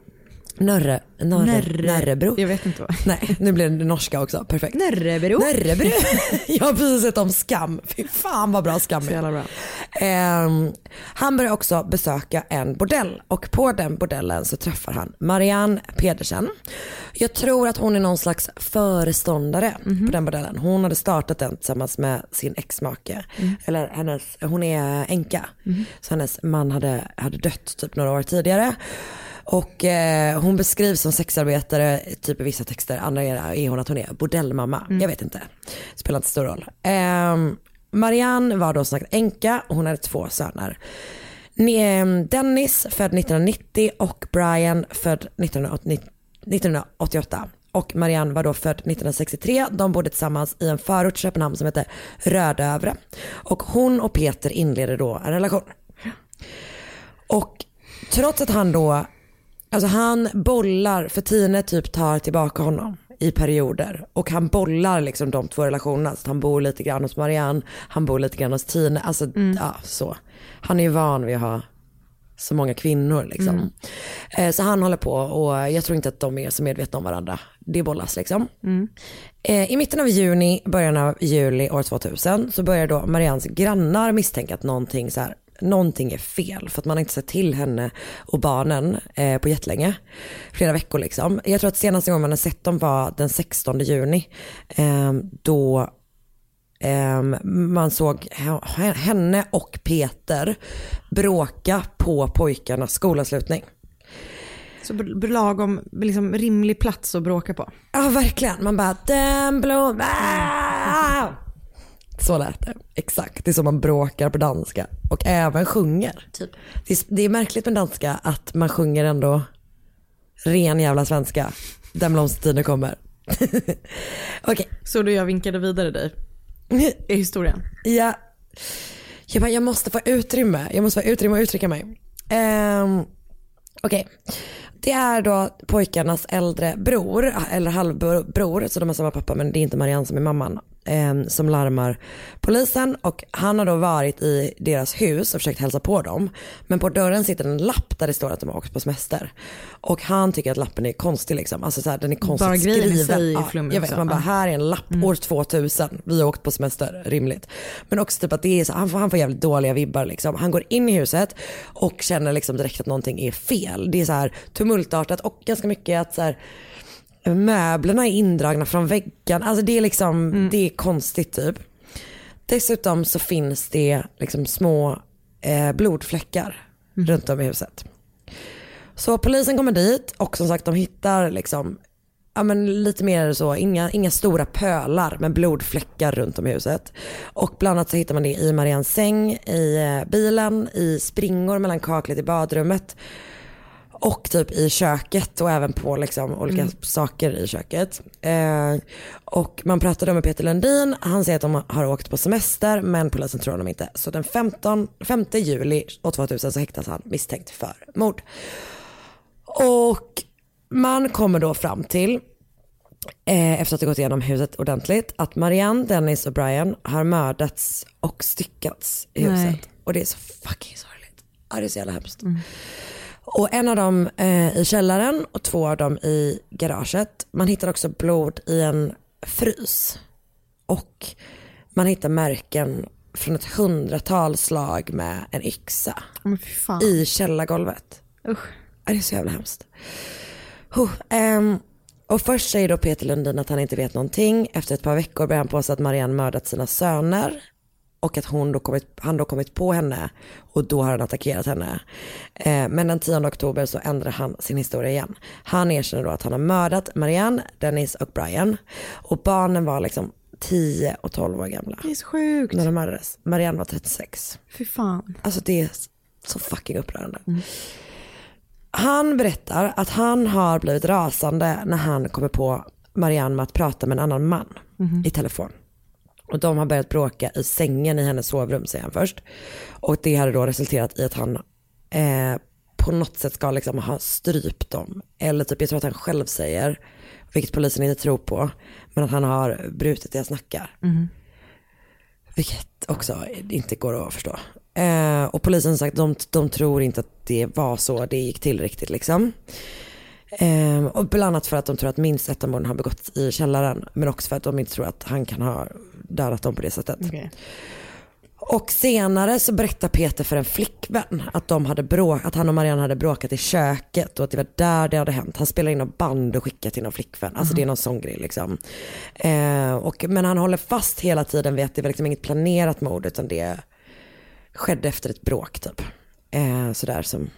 Nörre, Norre, Nörre. Nörrebro. Jag vet inte vad. Nej, nu blir det norska också. Perfekt. Nörrebro. Nörrebro. jag har precis sett om Skam. Fy fan vad bra Skam är. Bra. Ehm, han börjar också besöka en bordell och på den bordellen så träffar han Marianne Pedersen. Jag tror att hon är någon slags föreståndare på den bordellen. Hon hade startat den tillsammans med sin exmake. Eller hennes, hon är änka. Så hennes man hade, hade dött typ några år tidigare. Och eh, hon beskrivs som sexarbetare typ i vissa texter. Andra är, hon att hon är bordellmamma. Jag vet inte. Spelar inte stor roll. Ehm, Marianne var då som sagt änka och hon hade två söner. Ne- Dennis född 1990 och Brian född 1980 1988. Och Marianne var då född 1963. De bodde tillsammans i en förort till Köpenhamn som heter Rödövre. Och hon och Peter inleder då en relation. Och trots att han då, alltså han bollar, för Tine typ tar tillbaka honom i perioder. Och han bollar liksom de två relationerna. Så att han bor lite grann hos Marianne, han bor lite grann hos Tine. Alltså ja, så. Han är ju van vid att ha så många kvinnor liksom. Mm. Eh, Så han håller på och jag tror inte att de är så medvetna om varandra. Det bollas liksom. Mm. Eh, I mitten av juni, början av juli år 2000 så börjar då Mariannes grannar misstänka att någonting, så här, någonting är fel. För att man har inte sett till henne och barnen eh, på jättelänge. Flera veckor liksom. Jag tror att senaste gången man har sett dem var den 16 juni. Eh, då Ehm, man såg he- henne och Peter bråka på pojkarnas skolavslutning. Så lagom liksom, rimlig plats att bråka på. Ja verkligen, man bara den blå... Ah! Så lät det, exakt. Det är så man bråkar på danska och även sjunger. Typ. Det, är, det är märkligt med danska att man sjunger ändå ren jävla svenska. Den blomstertiden kommer. Okej. Så du jag vinkade vidare dig i historien? Ja. Jag, bara, jag måste få utrymme. Jag måste få utrymme att uttrycka mig. Um, Okej. Det är då pojkarnas äldre bror, eller halvbror, så de har samma pappa men det är inte Marianne som är mamman, eh, som larmar polisen och han har då varit i deras hus och försökt hälsa på dem. Men på dörren sitter en lapp där det står att de har åkt på semester. Och han tycker att lappen är konstig liksom, alltså så här, den är konstigt Bara skriven. Ja, jag vet, man bara, här är en lapp, år 2000, vi har åkt på semester, rimligt. Men också typ att det är så, han, får, han får jävligt dåliga vibbar liksom. Han går in i huset och känner liksom direkt att någonting är fel. Det är så här tumultartat och ganska mycket att så här, möblerna är indragna från väggen. Alltså det är liksom, det är konstigt typ. Dessutom så finns det liksom små eh, blodfläckar runt om i huset. Så polisen kommer dit och som sagt de hittar liksom, ja men lite mer så, inga, inga stora pölar med blodfläckar runt om i huset. Och bland annat så hittar man det i Marians säng, i eh, bilen, i springor mellan kaklet i badrummet. Och typ i köket och även på liksom olika Mm. saker i köket. Eh, och man pratade med Peter Lundin, han säger att de har åkt på semester men polisen tror honom inte. Så den 15, 5 juli år 2000 så häktas han misstänkt för mord. Och man kommer då fram till, eh, efter att ha gått igenom huset ordentligt, att Marianne, Dennis och Brian har mördats och styckats i huset. Nej. Och det är så fucking sorgligt. Ja, det är så jävla hemskt. Och en av dem eh, i källaren och två av dem i garaget. Man hittar också blod i en frys. Och man hittar märken från ett hundratal slag med en yxa i källargolvet. Usch. Det är så jävla hemskt. Huh, ehm, och först säger då Peter Lundin att han inte vet någonting. Efter ett par veckor börjar han påstå att Marianne mördat sina söner. Och att hon då kommit, han då kommit på henne och då har han attackerat henne. Eh, men den 10 oktober så ändrar han sin historia igen. Han erkänner då att han har mördat Marianne, Dennis och Brian. Och barnen var liksom 10 och 12 år gamla. Det är så sjukt. När de mördades. Marianne var 36. Fy fan. Alltså det är så fucking upprörande. Han berättar att han har blivit rasande när han kommer på Marianne med att prata med en annan man i telefon. Och de har börjat bråka i sängen i hennes sovrum säger han först. Och det hade då resulterat i att han eh, på något sätt ska liksom ha strypt dem. Eller typ, jag tror att han själv säger, vilket polisen inte tror på, men att han har brutit deras nackar. Vilket också inte går att förstå. Eh, och polisen sagt de, de tror inte att det var så det gick till riktigt liksom. Eh, och bland annat för att de tror att minst ett av morden har begåtts i källaren. Men också för att de inte tror att han kan ha dödat dem på det sättet. Okej. Och senare så berättar Peter för en flickvän att, de hade bråk, att han och Marianne hade bråkat i köket och att det var där det hade hänt. Han spelar in något band och skickar till någon flickvän. Alltså det är någon sån grej liksom. Eh, och, men han håller fast hela tiden vid att det var liksom inget planerat mord utan det skedde efter ett bråk typ. Eh, sådär som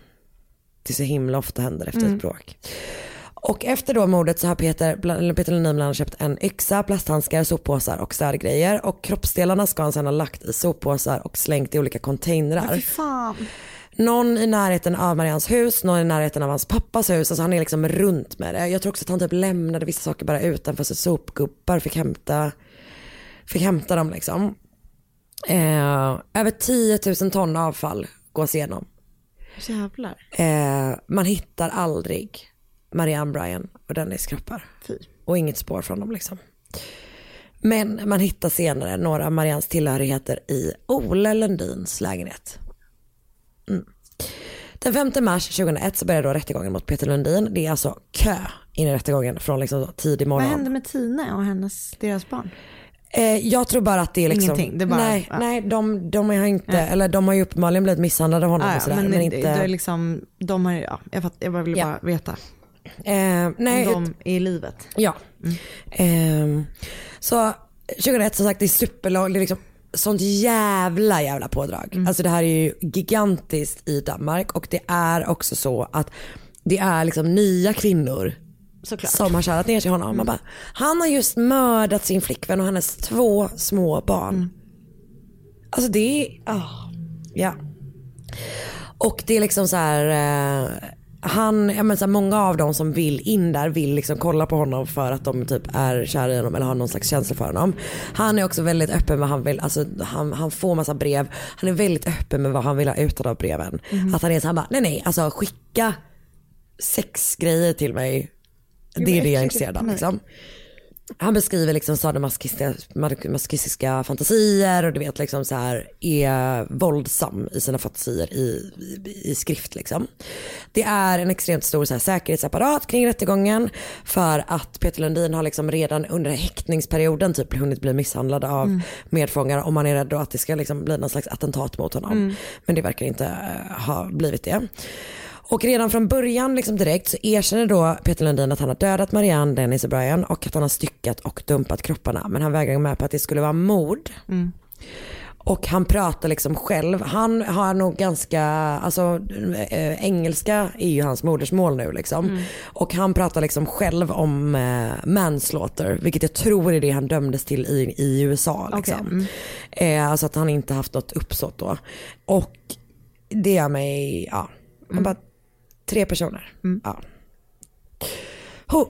det så himla ofta händer efter ett bråk. Och efter då mordet så har Peter, Peter Lundin bland annat köpt en yxa, plasthandskar, soppåsar och städgrejer. Och kroppsdelarna ska han sedan ha lagt i soppåsar och slängt i olika containrar. Fan. Någon i närheten av Marians hus, någon i närheten av hans pappas hus. Alltså han är liksom runt med det. Jag tror också att han typ lämnade vissa saker bara utanför så sopgubbar fick hämta, fick hämta dem liksom. Eh, över 10 000 ton avfall gås igenom. Jävlar. Eh, man hittar aldrig Marianne Bryan och Dennis kroppar. Fy. Och inget spår från dem liksom. Men man hittar senare några av Mariannes tillhörigheter i Ole Lundins lägenhet. Mm. Den 5 mars 2001 så börjar då rättegången mot Peter Lundin. Det är alltså kö in i rättegången från liksom tidig Vad morgon. hände med Tina och hennes, deras barn? Eh, jag tror bara att det är liksom, Ingenting, det är bara- nej, ja. nej de, de har inte, Ja. eller de har ju uppenbarligen blivit misshandlade av honom Ah, och ja, sådär. men Men, det, inte, det är liksom, de har, ja, jag, fatt, jag vill Ja. bara veta. eh, nej, om de är i livet. Ja. Ehm, så 2001 som sagt det är superlångt, det är liksom sånt jävla jävla pådrag. Alltså det här är ju gigantiskt i Danmark och det är också så att det är liksom nya kvinnor Såklart. som har kärat ner sig i honom. Man bara, han har just mördat sin flickvän och hennes två små barn. Alltså det är, ah, ja. Och det är liksom så här, eh, han, jag menar så här, många av dem som vill in där vill liksom kolla på honom för att de typ är kära i honom eller har någon slags känsla för honom. Han är också väldigt öppen med vad han vill, alltså han, han får massa brev, han är väldigt öppen med vad han vill ha ut av breven. Att han är så här bara, nej nej, alltså skicka sex grejer till mig. Det är det jag är intresserad av liksom. Han beskriver liksom sadomasochistiska masochistiska fantasier och du vet liksom så här är våldsam i sina fantasier i, i, i skrift liksom. Det är en extremt stor så här, säkerhetsapparat kring rättegången för att Peter Lundin har liksom redan under häktningsperioden typ hunnit bli misshandlad av medfångar och man är rädd då att det ska liksom bli någon slags attentat mot honom. Men det verkar inte eh, ha blivit det. Och redan från början liksom direkt så erkänner då Peter Lundin att han har dödat Marianne, Dennis och Brian och att han har styckat och dumpat kropparna. Men han vägrar gå med på att det skulle vara mord. Och han pratar liksom själv, han har nog ganska, alltså äh, engelska är ju hans modersmål nu liksom. Och han pratar liksom själv om äh, manslaughter, vilket jag tror är det han dömdes till i, i USA. Liksom. Okej, mm. Eh, alltså att han inte haft något uppsåt då. Och det gör mig, ja, man bara Tre personer. Ja. Ho.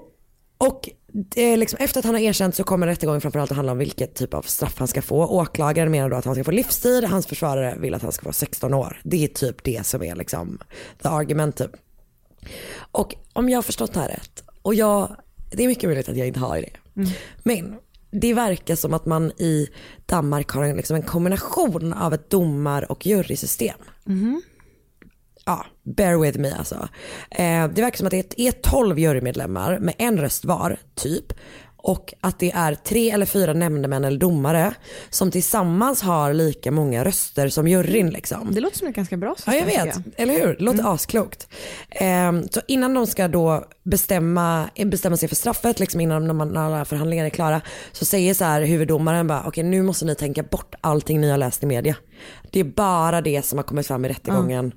Och är liksom, efter att han har erkänt så kommer rättegången framförallt att handla om vilket typ av straff han ska få. Åklagaren menar då att han ska få livstid, hans försvarare vill att han ska få 16 år. Det är typ det som är liksom the argument typ. Och om jag har förstått det här rätt, och jag, det är mycket möjligt att jag inte har det. Men det verkar som att man i Danmark har en, liksom en kombination av ett domar och jurysystem. Ja, bear with me alltså. Eh, det verkar som att det är 12 jurymedlemmar med en röst var, typ. Och att det är tre eller fyra nämndemän eller domare som tillsammans har lika många röster som juryn. Liksom. Det låter som ett ganska bra Ja jag system, vet, eller hur? Det låter asklokt. Ehm, så innan de ska då bestämma, bestämma sig för straffet, liksom innan när, man, när alla förhandlingar är klara, så säger så här huvuddomaren bara, okej nu måste ni tänka bort allting ni har läst i media. Det är bara det som har kommit fram i rättegången.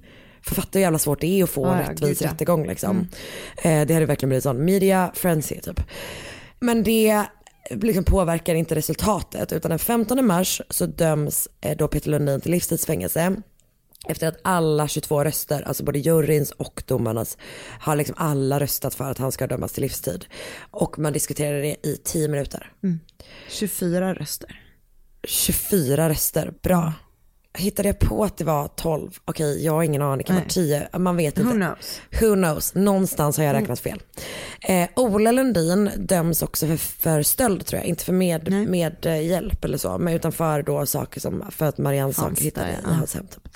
För fatta hur jävla svårt det är att få en rättvis gud, ja. rättegång liksom. Eh, det hade verkligen blivit sån media frenzy typ. Men det liksom påverkar inte resultatet utan den 15 mars så döms eh, då Peter Lundin till livstidsfängelse. Efter att alla 22 röster, alltså både juryns och domarnas, har liksom alla röstat för att han ska dömas till livstid. Och man diskuterade det i 10 minuter. 24 röster. 24 röster, bra. Hittade jag på att det var 12? Okej, jag har ingen aning. Det kan vara 10. Man vet inte. Who knows? Who knows? Någonstans har jag räknat fel. Eh, Ola Lundin döms också för, för stöld tror jag. Inte för med, med eh, hjälp eller så. Men utan för då saker som, för att Marianne saker Hans hittade i hans hem. Typ.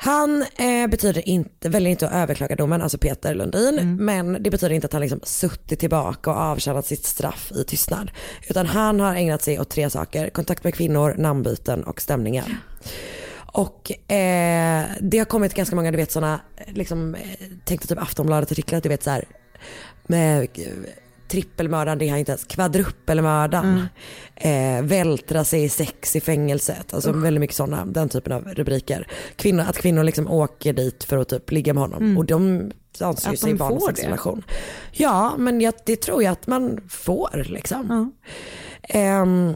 Han eh, betyder inte, väljer inte att överklaga domen, alltså Peter Lundin, men det betyder inte att han liksom suttit tillbaka och avtjänat sitt straff i tystnad. Utan han har ägnat sig åt tre saker, kontakt med kvinnor, namnbyten och stämningar. Och eh, det har kommit ganska många, du vet sådana, liksom, eh, tänkte typ Aftonbladet artiklar, du vet så här, med eh, trippelmördaren, det är han inte ens, kvadruppelmördaren, eh, vältra sig i sex i fängelset, alltså väldigt mycket sådana, den typen av rubriker. Kvinnor, att kvinnor liksom åker dit för att typ ligga med honom. Och de anser ju Att sig vara en sexrelation. Ja, men jag, det tror jag att man får liksom. Ehm,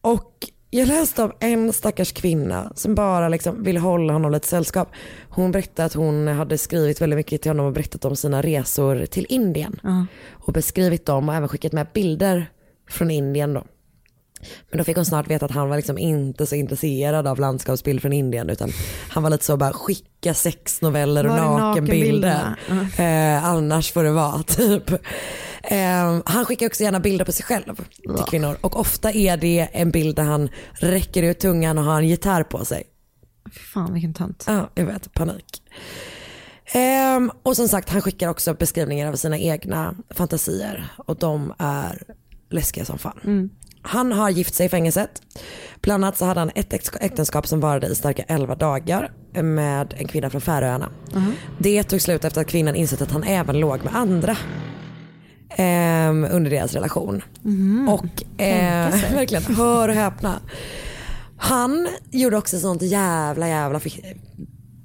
och jag läste om en stackars kvinna som bara liksom ville hålla honom lite sällskap. Hon berättade att hon hade skrivit väldigt mycket till honom och berättat om sina resor till Indien. Och beskrivit dem och även skickat med bilder från Indien då. Men då fick hon snart veta att han var liksom inte så intresserad av landskapsbild från Indien utan han var lite så bara skicka sexnoveller och nakenbilder. nakenbilderna? Eh, annars får det vara typ. Eh, han skickar också gärna bilder på sig själv till kvinnor och ofta är det en bild där han räcker ut tungan och har en gitarr på sig. Fan vilken tönt. Ja, jag vet, panik. Ehm, och som sagt, han skickar också beskrivningar av sina egna fantasier och de är läskiga som fan. Han har gift sig i fängelset. Bland annat så hade han ett äk- äktenskap som varade i starka 11 dagar med en kvinna från Färöarna. Det tog slut efter att kvinnan insett att han även låg med andra ehm, under deras relation. Och eh, verkligen, hör och häpna. Han gjorde också sånt jävla jävla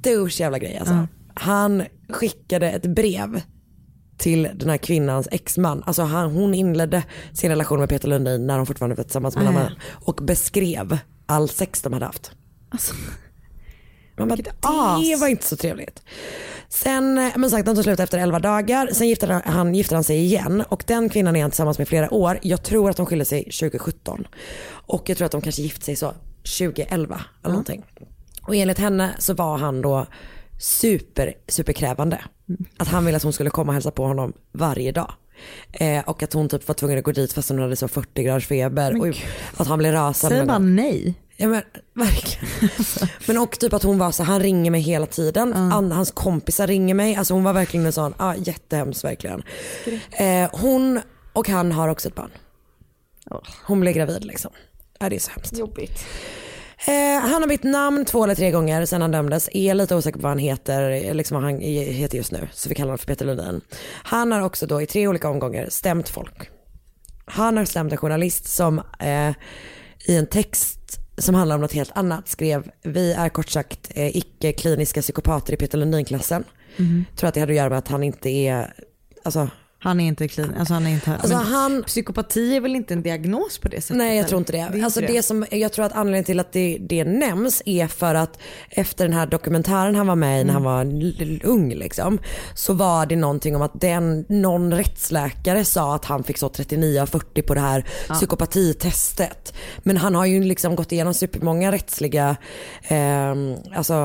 douche jävla grej alltså. Han skickade ett brev till den här kvinnans exman. Alltså han, hon inledde sin relation med Peter Lundin när de fortfarande var tillsammans med varandra och beskrev all sex de hade haft. Alltså, Man bara, Vilket det var inte så trevligt. Sen, eh, men sagt, de tog slut efter 11 dagar. Sen gifte han, han, gifte han sig igen och den kvinnan är han tillsammans med flera år. Jag tror att de skilde sig 2017. Och jag tror att de kanske gifte sig så 2011 eller någonting. Och enligt henne så var han då super, superkrävande. Att han ville att hon skulle komma och hälsa på honom varje dag. Eh, och att hon typ var tvungen att gå dit fast hon hade så 40 graders feber. Och att han blev rasande. säg bara nej. Ja men verkligen. men och typ att hon var så, han ringer mig hela tiden. An, hans kompisar ringer mig. Alltså hon var verkligen en sån, ja jättehemskt verkligen. Eh, hon och han har också ett barn. Hon blev gravid liksom. Ja det är så hemskt. Jobbigt. Eh, han har bytt namn två eller tre gånger sedan han dömdes. Är lite osäker på vad han heter, liksom vad han heter just nu. Så vi kallar honom för Peter Lundin. Han har också då i tre olika omgångar stämt folk. Han har stämt en journalist som eh, i en text som handlar om något helt annat skrev vi är kort sagt eh, icke-kliniska psykopater i Peter Lundin-klassen. Tror att det hade att göra med att han inte är, alltså Han är inte clean, alltså han är inte Alltså han- Psykopati är väl inte en diagnos på det sättet? Nej jag tror inte det. är alltså inte det. som, jag tror att anledningen till att det, det nämns är för att efter den här dokumentären han var med i när han var l- l- ung liksom, så var det någonting om att den, någon rättsläkare sa att han fick så 39 av 40 på det här psykopatitestet. Men han har ju liksom gått igenom supermånga rättsliga eh, alltså,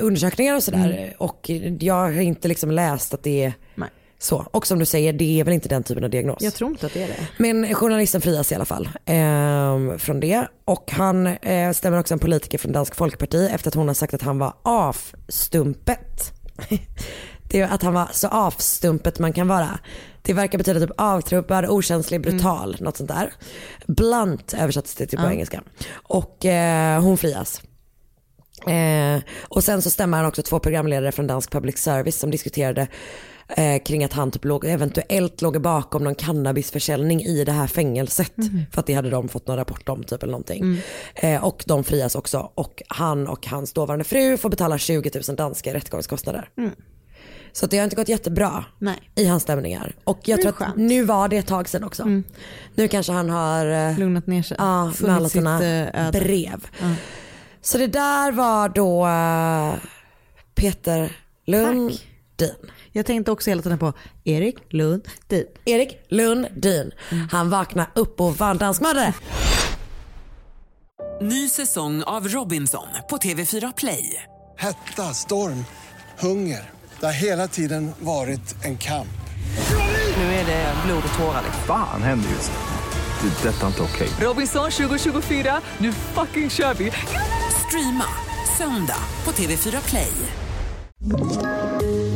undersökningar och sådär och jag har inte liksom läst att det är Nej. Så. Och som du säger, det är väl inte den typen av diagnos. Jag tror inte att det är det. Men journalisten frias i alla fall eh, från det. Och han eh, stämmer också en politiker från Dansk Folkparti efter att hon har sagt att han var avstumpet. Det är att han var så avstumpet man kan vara. Det verkar betyda typ avtrubbad, okänslig, brutal, något sånt där. Blunt översattes det till på engelska. Och eh, hon frias. Eh, och sen så stämmer han också två programledare från Dansk Public Service som diskuterade eh, kring att han typ låg, eventuellt låg bakom någon cannabisförsäljning i det här fängelset. För att det hade de fått någon rapport om typ eller någonting. Eh, och de frias också och han och hans dåvarande fru får betala 20 000 danska rättegångskostnader. Så att det har inte gått jättebra Nej. i hans stämningar. Och jag tror att skönt. nu var det ett tag sedan också. Nu kanske han har eh, Lugnat ner sig. Ja, med alla sina sitt, eh, öde. brev. Så det där var då eh, Peter Lundin. Jag tänkte också hela tiden på Erik Lundin. Erik Lundin. Han vaknade upp och var en danskmördare. Ny säsong av Robinson på TV4 Play. Hetta, storm, hunger. Det har hela tiden varit en kamp. Nu är det blod och tårar. Fan händer just nu. Det. är Detta är inte okej. Robinson 2024, nu fucking kör vi! Streama söndag på TV4 Play.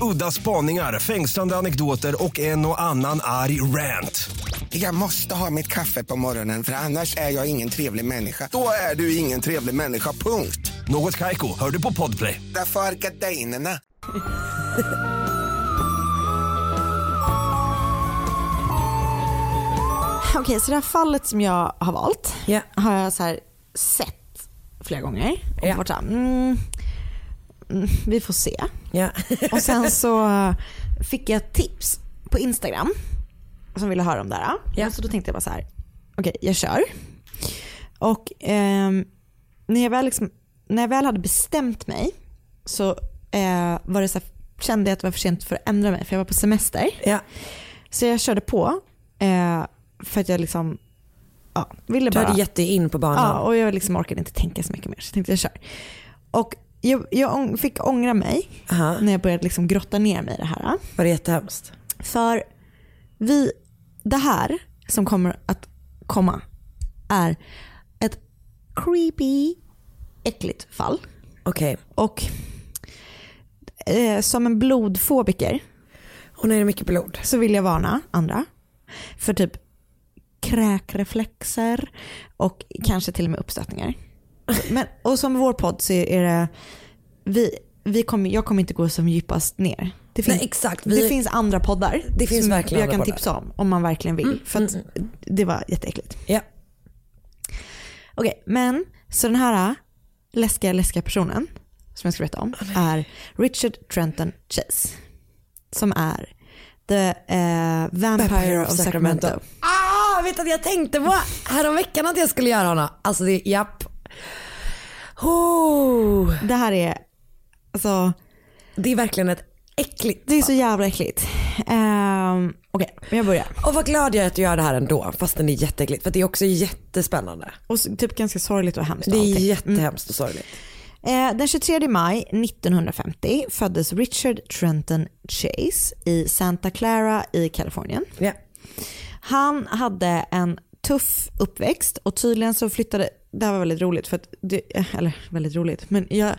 Udda spaningar, fängslande anekdoter och en och annan arg rant. Jag måste ha mitt kaffe på morgonen för annars är jag ingen trevlig människa. Då är du ingen trevlig människa, punkt. Något Kaiko, hör du på Podplay. Därför är gardinerna. Okej, så det här fallet som jag har valt Ja. har jag så här sett flera gånger. Och Ja. varit så här, mm, vi får se. Ja. Och sen så eh, fick jag tips på Instagram som ville höra om det här. Ja. Så då tänkte jag bara så här, okej jag kör. Och ehm, när, jag väl liksom, när jag väl hade bestämt mig så eh, var det så här, kände jag att det var för sent för att ändra mig för jag var på semester. Ja. Så jag körde på eh, för att jag liksom ja, ville Du bara. hade gett dig in på banan. Ja, och jag liksom orkade inte tänka så mycket mer så jag tänkte jag kör. Och jag, jag fick ångra mig Aha. när jag började liksom grotta ner mig i det här. Var det jättehemskt? För vi, det här som kommer att komma är ett creepy, äckligt fall. Okej. Och eh, som en blodfobiker Och nu är det mycket blod. så vill jag varna andra för typ kräkreflexer och kanske till och med uppstötningar. Men, och som vår podd så är det, vi, vi kommer, jag kommer inte gå som djupast ner. Det finns, Nej, exakt. det Vi- finns andra poddar Det finns som verkligen jag kan poddar. tipsa om om man verkligen vill. för att det var jätteäckligt. Ja. Okej, men så den här läskiga, läskiga personen som jag ska berätta om är Richard Trenton Chase. Som är the eh, Vampire, of Sacramento. Ah, vet att jag tänkte på häromveckan att jag skulle göra honom. Alltså det, japp. Oh. Det här är, alltså, Det är verkligen ett äckligt. det är så jävla äckligt. Um, Okej, men jag börjar. Och vad glad jag är att du gör det här ändå, fastän det är jätteäckligt. För det är också jättespännande. Och typ ganska sorgligt och hemskt. Det är allting. jättehemskt och sorgligt. Eh, den 23 maj 1950 föddes Richard Trenton Chase i Santa Clara i Kalifornien. Ja. Han hade en tuff uppväxt och tydligen så flyttade, det här var väldigt roligt för att, det, eller väldigt roligt, men jag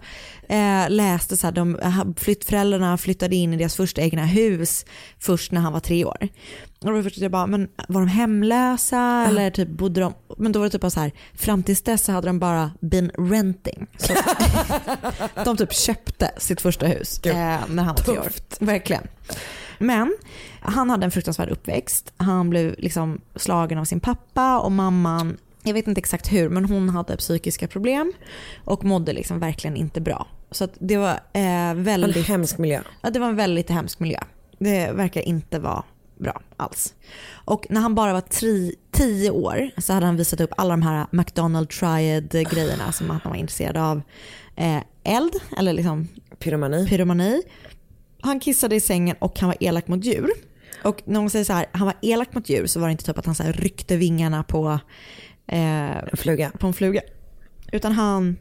eh, läste så här, de, flytt, föräldrarna flyttade in i deras första egna hus först när han var tre år. Och då först jag bara, men var de hemlösa eller typ bodde de, men då var det typ bara så här, fram tills dess så hade de bara been renting. Så de typ köpte sitt första hus eh, när han var tre år. Verkligen. Men han hade en fruktansvärd uppväxt. Han blev liksom slagen av sin pappa och mamman, jag vet inte exakt hur, men hon hade psykiska problem och mådde liksom verkligen inte bra. Så det var eh, väldigt... En hemsk miljö. Ja, det var en väldigt hemsk miljö. Det verkar inte vara bra alls. Och när han bara var tri, tio år så hade han visat upp alla de här McDonald Triad grejerna som att han var intresserad av eh, eld eller liksom Pyromani. pyromani. Han kissade i sängen och han var elak mot djur. Och när man säger så här, han var elak mot djur så var det inte typ att han så ryckte vingarna på, eh, En fluga. på en fluga. Utan han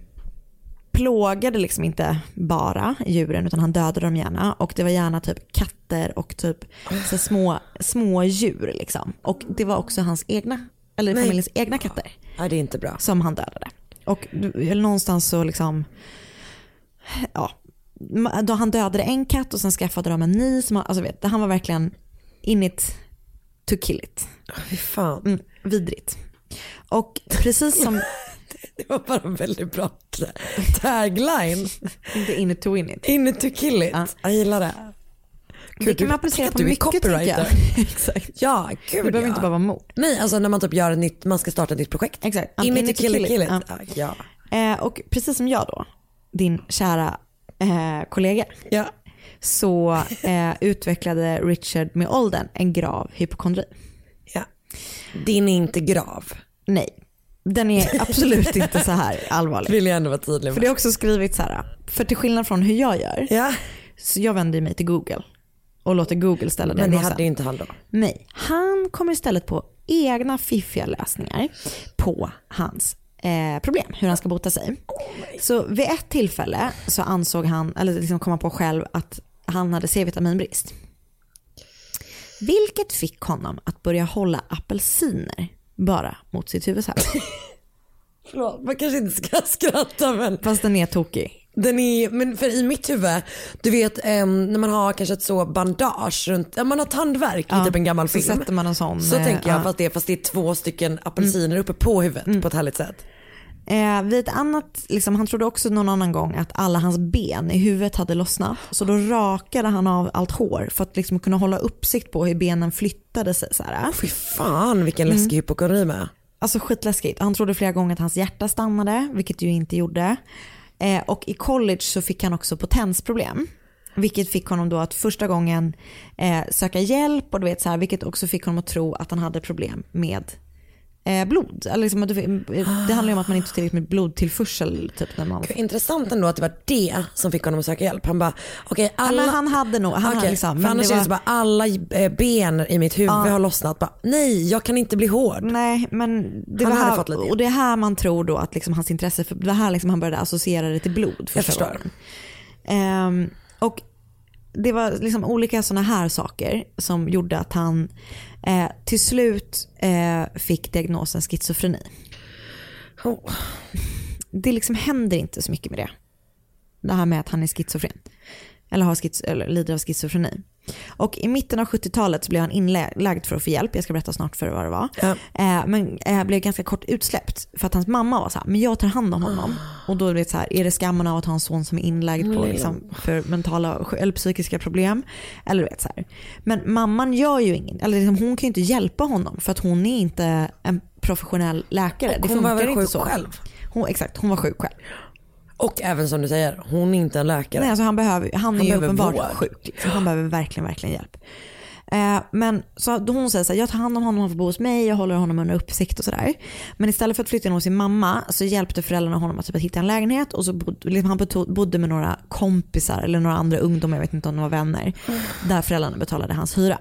plågade liksom inte bara djuren utan han dödade dem gärna. Och det var gärna typ katter och typ så små, små djur liksom. Och det var också hans egna, eller Nej. familjens egna katter Ja, det är inte bra. som han dödade. Och någonstans så liksom, ja, då han dödade en katt och sen skaffade de en ny. Som, han- alltså vet, han var verkligen in it to kill it. Fy fan. Mm, vidrigt. Och precis som, Det var bara en väldigt bra tagline. inte in it to win it. In it to kill it. Ja. Jag gillar det. Det kan man applicera på mycket tycker jag. Exakt. Ja, Det gud behöver ja. inte bara vara mord. Nej, alltså när man typ gör ett nytt, man ska starta ett nytt projekt. Exakt. In, it to kill it, kill it. Ja. Ja. Eh, och precis som jag då, din kära eh, kollega, ja. så eh, utvecklade Richard med åldern en grav hypokondri. Din är inte grav. Nej, den är absolut inte så här allvarlig. Vill jag ändå vara tydlig För med. det är också skrivit så här, för till skillnad från hur jag gör, Ja, så jag vänder mig till Google och låter Google ställa men det hade ju inte han då. Nej, han kommer istället på egna fiffiga lösningar på hans eh, problem, hur han ska bota sig. Så vid ett tillfälle så ansåg han, eller liksom kom han på själv att han hade C-vitaminbrist. Vilket fick honom att börja hålla apelsiner bara mot sitt huvudhår. Förlåt, man kanske inte ska skratta men Fast den är tokig. den är, men för i mitt huvud, du vet em, när man har kanske ett så bandage runt, ja, man har tandvärk i typ en gammal så film. sätter man en sån. Så eh, tänker jag ja. fast, det, fast det är två stycken apelsiner uppe på huvudet på ett härligt sätt. Eh, vid ett annat, liksom, han trodde också någon annan gång att alla hans ben i huvudet hade lossnat. Så då rakade han av allt hår för att liksom kunna hålla uppsikt på hur benen flyttade sig. Så här. Fy fan vilken läskig hypokondri med. Alltså skitläskigt. Han trodde flera gånger att hans hjärta stannade, vilket ju inte gjorde. Eh, och i college så fick han också potensproblem. Vilket fick honom då att första gången eh, söka hjälp och du vet så här, vilket också fick honom att tro att han hade problem med blod. Eller liksom, det, handlar ju om att man inte får tillräckligt med blodtillförsel typ när man Gud, Intressant ändå att det var det som fick honom att söka hjälp. Han bara, okej alla... men han hade nog- han hade Okej, liksom, för men annars det var- det så bara alla eh, ben i mitt huvud har lossnat. Bara, nej, jag kan inte bli hård. Nej, men det Han var hade här, fått lite och det är här man tror då att liksom hans intresse, för det var här liksom han började associera det till blod första förstår. gången. Ehm, och det var liksom olika sådana här saker som gjorde att han eh, till slut eh, fick diagnosen schizofreni. Oh. Det liksom händer inte så mycket med det. Det här med att han är schizofren. Eller, har schiz- eller lider av schizofreni. Och i mitten av 70-talet så blev han inlagd för att få hjälp. Jag ska berätta snart för vad det var. Ja. Eh, men eh, blev ganska kort utsläppt. För att hans mamma var så här, men jag tar hand om honom. Och då är det så här, är det skammen av att ha en son som är inlagd på, liksom, för mentala eller psykiska problem? Eller du vet så här. Men mamman gör ju ingen, eller liksom, hon kan ju inte hjälpa honom för att hon är inte en professionell läkare. Och det hon var funkar väl inte sjuk så. själv? Hon, exakt, hon var sjuk själv. Och även som du säger, hon är inte en läkare. Nej, alltså han, behöver, han, är Han ju behöver uppenbart vård. sjuk. Liksom. Han behöver verkligen, verkligen hjälp. Eh, men så hon säger så här, jag tar hand om honom, han får bo hos mig, jag håller honom under uppsikt och sådär. Men istället för att flytta in hos sin mamma så hjälpte föräldrarna honom att, typ, att hitta en lägenhet och så bodde, liksom, han bodde med några kompisar eller några andra ungdomar, jag vet inte om de var vänner, där föräldrarna betalade hans hyra.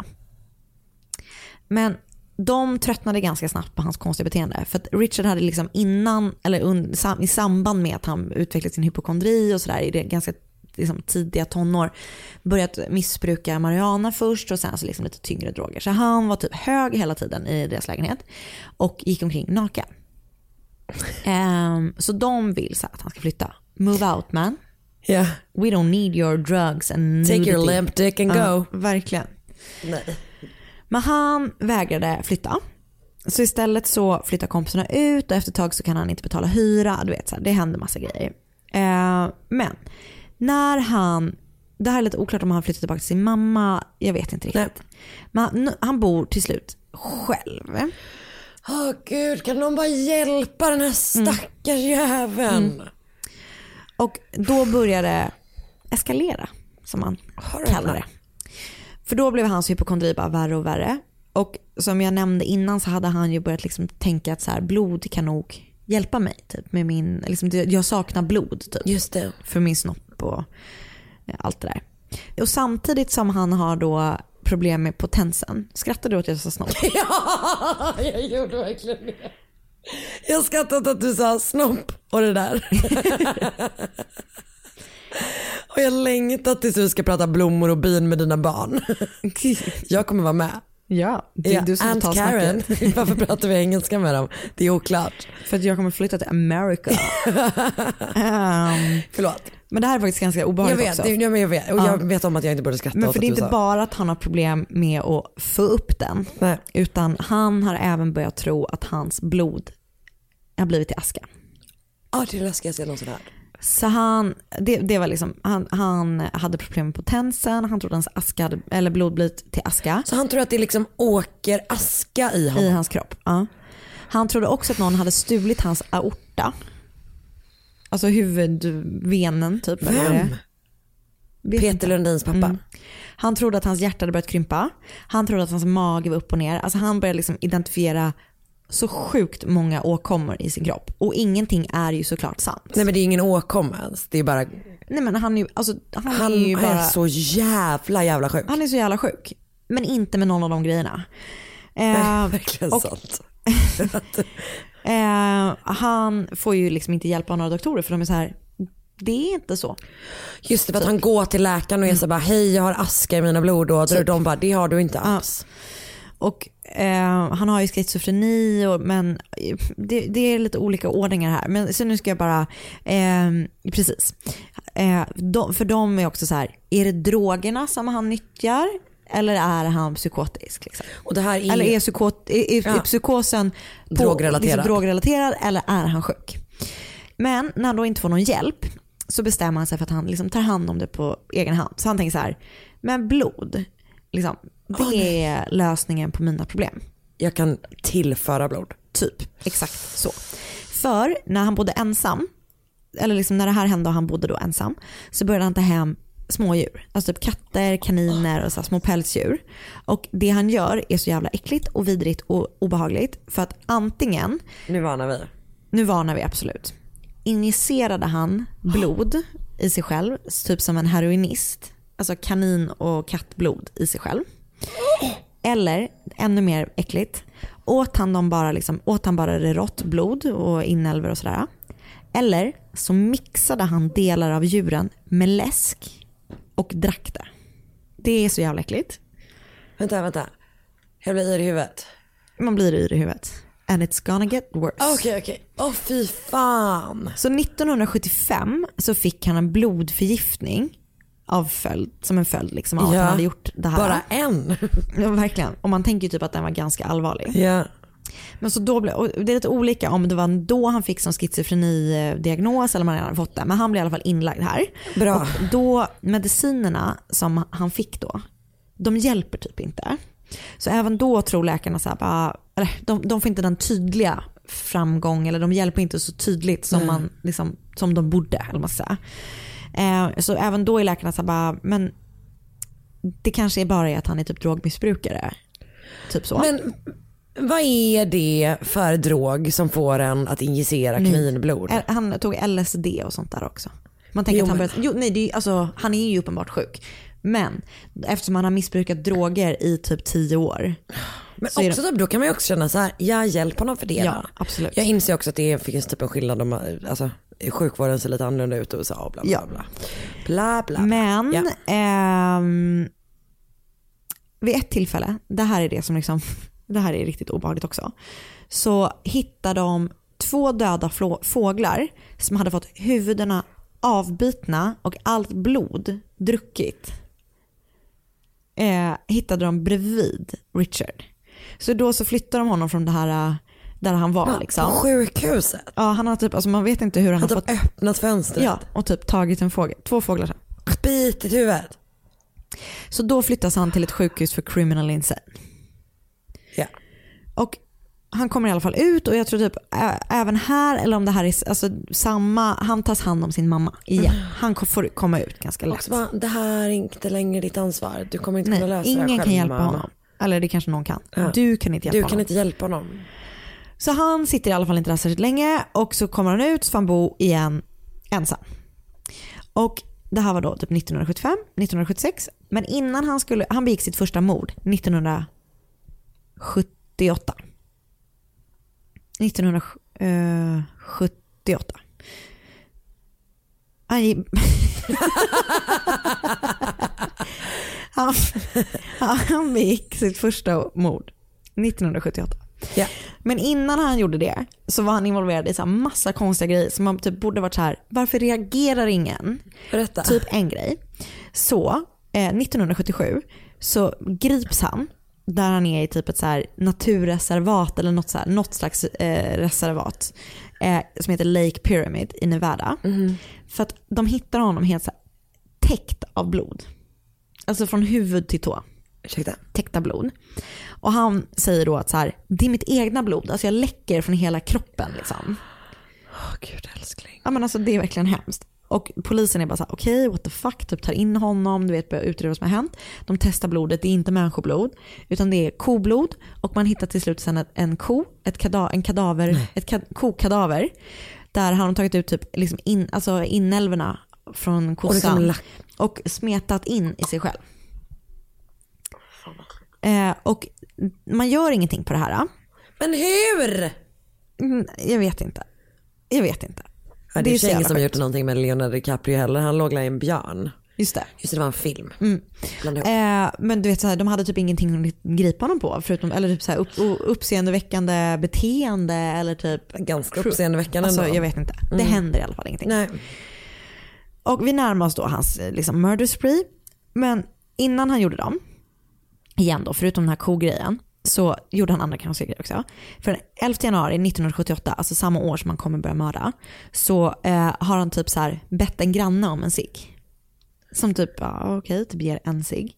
Men de tröttnade ganska snabbt på hans konstiga beteende. För att Richard hade liksom innan, eller un, i samband med att han utvecklade sin hypokondri och sådär i det ganska liksom, tidiga tonår börjat missbruka marijuana först och sen så liksom lite tyngre droger. Så han var typ hög hela tiden i deras lägenhet och gick omkring naken. Ehm, så de vill så att han ska flytta. Move out man. Yeah. We don't need your drugs and Take your nudity. limp dick and go. verkligen. Nej. Men han vägrade flytta. Så istället så flyttar kompisarna ut och efter ett tag så kan han inte betala hyra. Du vet, så här, det händer massa grejer. Eh, men när han det här är lite oklart om han flyttar tillbaka till sin mamma. Jag vet inte riktigt. Men han, han bor till slut själv. Åh gud, kan någon bara hjälpa den här stackars jäveln? Mm. Och då börjar det eskalera, som man kallar det. För då blev hans hypokondri bara värre och värre. Och som jag nämnde innan så hade han ju börjat liksom tänka att så här, blod kan nog hjälpa mig. Typ, med min, liksom, jag saknar blod typ, för min snopp och ja, allt det där. Och samtidigt som han har då problem med potensen. Skrattar du åt att jag sa snopp? Ja, jag gjorde verkligen det. Jag skrattat att du sa snopp och det där. och jag längtar tills du ska prata blommor och bin med dina barn. Jag kommer vara med. Ja, det är du som Aunt tar Karen. snacket. Varför pratar vi engelska med dem? Det är oklart. För att jag kommer flytta till America. um, Förlåt. Men det här är faktiskt ganska Jag obehagligt vet, också. det, ja, men jag vet. Och Ja. jag vet om att jag inte borde skratta Men för det är inte sa. bara att han har problem med att få upp den. Utan han har även börjat tro att hans blod har blivit till aska. Ja, det är det läskigaste jag någonsin hört. Så han, det, det var liksom, han, han hade problem med potensen, han trodde hans aska hade, eller blod blivit till aska. Så han tror att det liksom åker aska i honom? I hans kropp, ja. Han trodde också att någon hade stulit hans aorta. Alltså huvudvenen typ. eller är. Vet Peter. Lundins pappa. Mm. Han trodde att hans hjärta hade börjat krympa. Han trodde att hans mage var upp och ner. Alltså han började liksom identifiera så sjukt många åkommor i sin kropp. Och ingenting är ju såklart sant. Nej men det är ingen åkomma ens. Det är bara, Nej men han är ju, alltså, han han är ju är bara... så jävla jävla sjuk. Han är så jävla sjuk. Men inte med någon av de grejerna. Nej, Eh, verkligen och- sant. Eh, han får ju liksom inte hjälp av några doktorer för de är så här, det är inte så. Just det, för att han går till läkaren och är så bara, hej jag har aska i mina blodådror. Och de bara, det har du inte alls. Och eh, han har ju schizofreni och, men det, det är lite olika ordningar här. Men så nu ska jag bara, eh, precis. Eh, de, för de är också så här, är det drogerna som han nyttjar? Eller är han psykotisk? Liksom? Och det här är- Eller är, psykot, är, är, Ja. är psykosen på, Drogrelaterad. Liksom, drogrelaterad eller är han sjuk? Men när han då inte får någon hjälp så bestämmer han sig för att han liksom tar hand om det på egen hand. Så han tänker så här, men blod, liksom, det är lösningen på mina problem. Jag kan tillföra blod. Typ, exakt så. För när han bodde ensam, eller liksom när det här hände och han bodde då ensam, så började han ta hem smådjur. Alltså typ katter, kaniner och så små pälsdjur. Och det han gör är så jävla äckligt och vidrigt och obehagligt. För att antingen, Nu varnar vi. nu varnar vi absolut, injicerade han blod i sig själv, typ som en heroinist. Alltså kanin och kattblod i sig själv. Eller, ännu mer äckligt, åt han, dem bara liksom, åt han bara det rått blod och inälvor och sådär. Eller så mixade han delar av djuren med läsk och drack det. Det är så jävla äckligt. Vänta, vänta. Jag blir yr i huvudet. Man blir yr i huvudet. And it's gonna get worse. Okej, okej. Åh fy fan. Så 1975 så fick han en blodförgiftning av följd, som en följd liksom av Ja, att han hade gjort det här. bara en. Ja, verkligen. Och man tänker ju typ att den var ganska allvarlig. Ja. Men så då blev, det är lite olika om det var då han fick som schizofreni-diagnos eller om han redan hade fått det. Men han blev i alla fall inlagd här. Bra. Och då, medicinerna som han fick då, de hjälper typ inte. Så även då tror läkarna så här, bara, eller de, de får inte den tydliga framgång eller de hjälper inte så tydligt som, man, liksom, som de borde. Eller man säga. Eh, så även då är läkarna så bara, men det kanske är bara att han är typ drogmissbrukare. Typ så. Men vad är det för drog som får en att injicera kaninblod? Eh, Han tog LSD och sånt där också. Man tänker Jo, att han började, jo, nej, det är, alltså, han är ju uppenbart sjuk. Men eftersom han har missbrukat droger i typ tio år. Men också det- typ, då kan man ju också känna så här, jag hjälper honom för det Ja, absolut. Jag inser också att det finns typ en skillnad om, alltså sjukvården ser lite annorlunda ut i USA och bla bla Ja. bla. Bla bla. bla. Men Ja. ehm, vid ett tillfälle, det här är det som liksom, det här är riktigt obehagligt också. Så hittar de två döda fåglar som hade fått huvudena avbitna och allt blod druckit. Eh, hittade de bredvid Richard. Så då så flyttar de honom från det här där han var. Ja, liksom. På sjukhuset. Ja, han har typ, alltså man vet inte hur han Han har har fått typ öppnat fönstret. Ja, och typ tagit en fågel, två fåglar sen. Bit i huvudet. Så då flyttas han till ett sjukhus för criminal insane. Ja. Och han kommer i alla fall ut och jag tror typ även här, eller om det här är alltså, samma, han tas hand om sin mamma igen. Mm. Han får komma ut ganska lätt. Bara, det här är inte längre ditt ansvar. Du kommer inte kunna Nej, lösa det här ingen själv, kan hjälpa mamma. honom. Eller det kanske någon kan. Ja. Du kan inte hjälpa Du honom. kan inte hjälpa honom. Så han sitter i alla fall inte där särskilt länge och så kommer han ut så får han bo igen ensam. Och det här var då typ 1975, 1976. Men innan han skulle, han begick sitt första mord 1978. 1978. Han, han, han begick sitt första mord 1978. Men innan han gjorde det så var han involverad i så massa konstiga grejer som man typ borde varit så här, varför reagerar ingen? Berätta. Typ en grej. Så eh, 1977 så grips han där han är i typ ett så naturreservat eller något, så här, något slags eh, reservat eh, som heter Lake Pyramid i Nevada. För att de hittar honom helt så här, täckt av blod. Alltså från huvud till tå. Ursäkta? Täckta blod. Och han säger då att så här, det är mitt egna blod, alltså jag läcker från hela kroppen. Liksom. Åh gud älskling. Ja, men alltså, det är verkligen hemskt. Och polisen är bara så här, okej what the fuck, typ tar in honom, du vet börjar utreda vad som har hänt. De testar blodet, det är inte människoblod, utan det är koblod och man hittar till slut sen en ko, ett, kada, en kadaver, ett ka, kokadaver. Där har de tagit ut typ liksom in, alltså inälvorna från Och liksom kossan och smetat in i sig själv. Eh, och man gör ingenting på det här. Men hur? Mm, jag vet inte. Jag vet inte. Ja, det är, så det ingen som har gjort någonting med Leonardo DiCaprio heller. Han låg i en björn. Just det. Just det, det var en film. Mm. Eh, men du vet, så här, de hade typ ingenting att gripa honom på. Förutom, eller typ så här, upp, uppseendeväckande beteende eller typ... Ganska uppseendeväckande alltså, ändå. Jag vet inte. Det Mm. händer i alla fall ingenting. Nej. Och vi närmar oss då hans liksom, murder spree. Men innan han gjorde dem, igen då, förutom den här kogrejen, så gjorde han andra konstiga grejer också. För den 11 januari 1978, alltså samma år som han kommer börja mörda, så eh, har han typ så här bett en granne om en cigg. Som typ, ja, okej, typ ger en cigg.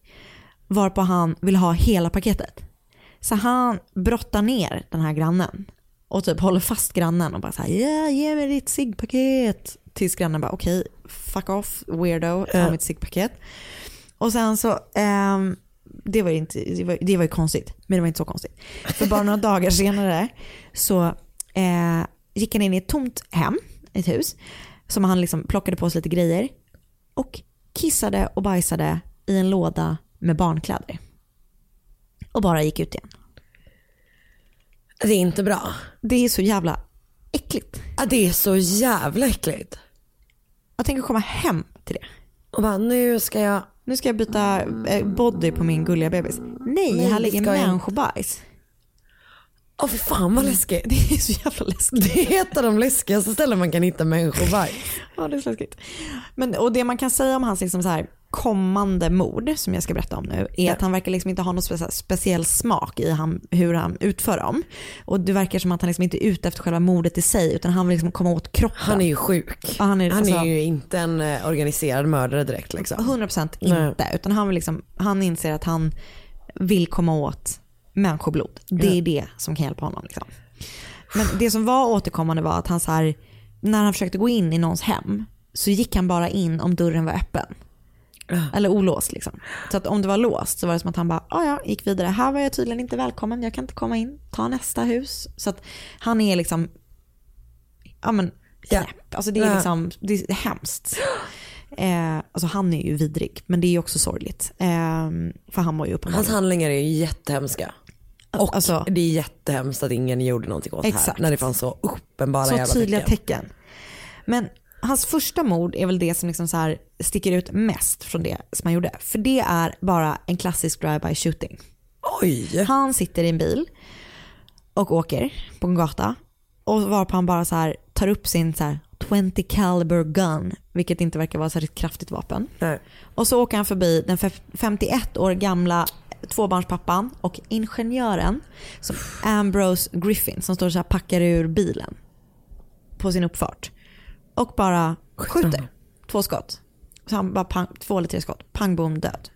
Varpå han vill ha hela paketet. Så han brottar ner den här grannen och typ håller fast grannen och bara så här, ja, ge mig ditt ciggpaket. Tills grannen bara, okej, fuck off, weirdo, ta Ja. mitt ciggpaket. Och sen så, ehm, det, var inte, det, var, det var ju konstigt, men det var inte så konstigt. För bara några dagar senare så eh, gick han in i ett tomt hem, ett hus, som han liksom plockade på sig lite grejer och kissade och bajsade i en låda med barnkläder. Och bara gick ut igen. Det är inte bra. Det är så jävla äckligt. Ja, det är så jävla äckligt. Jag tänker komma hem till det. Och bara, nu ska jag... Nu ska jag byta eh, body på min gulliga bebis. Nej, Nej, här ligger människobajs. Åh för fan vad läskigt. Det är så jävla läskigt. Det är ett av de läskigaste ställen man kan hitta människobajs. Ja, det är så läskigt. Men, och det man kan säga om hans liksom så här kommande mord, som jag ska berätta om nu, är att han verkar liksom inte ha någon specie- speciell smak i han, hur han utför dem. Och det verkar som att han liksom inte är ute efter själva mordet i sig, utan han vill liksom komma åt kroppen. Han är ju sjuk. Ja, han är, Han alltså, är ju inte en eh, organiserad mördare direkt liksom. 100% Nej. inte, utan han, vill liksom, han inser att han vill komma åt människoblod. Det är Ja. det som kan hjälpa honom. Liksom. Men det som var återkommande var att han så här, när han försökte gå in i någons hem så gick han bara in om dörren var öppen. Eller olåst liksom. Så att om det var låst så var det som att han bara, "Ah, ja, gick vidare. Här var jag tydligen inte välkommen, jag kan inte komma in. Ta nästa hus. Så att han är liksom, ja men, knäpp. Alltså det är Ja. liksom, det är hemskt. Eh, alltså han är ju vidrig, men det är ju också sorgligt. Eh, för han var ju Hans uppenbarligen... handlingar är ju jättehemska. Och Alltså- det är jättehemskt att ingen gjorde någonting åt det här. Exakt. När det fanns så uppenbara Så jävla tydliga tecken. tecken. Men hans första mord är väl det som liksom så här sticker ut mest från det som han gjorde. För det är bara en klassisk drive-by shooting. Oj! Han sitter i en bil och åker på en gata och varpå han bara så här tar upp sin så här 20 caliber gun, vilket inte verkar vara så ett kraftigt vapen. Nej. Och så åker han förbi den fem- 51 år gamla tvåbarnspappan och ingenjören som Ambrose Griffin som står så här packar ur bilen på sin uppfart. Och bara skjuter två skott. Så han bara pang, två eller tre skott, pang bom död.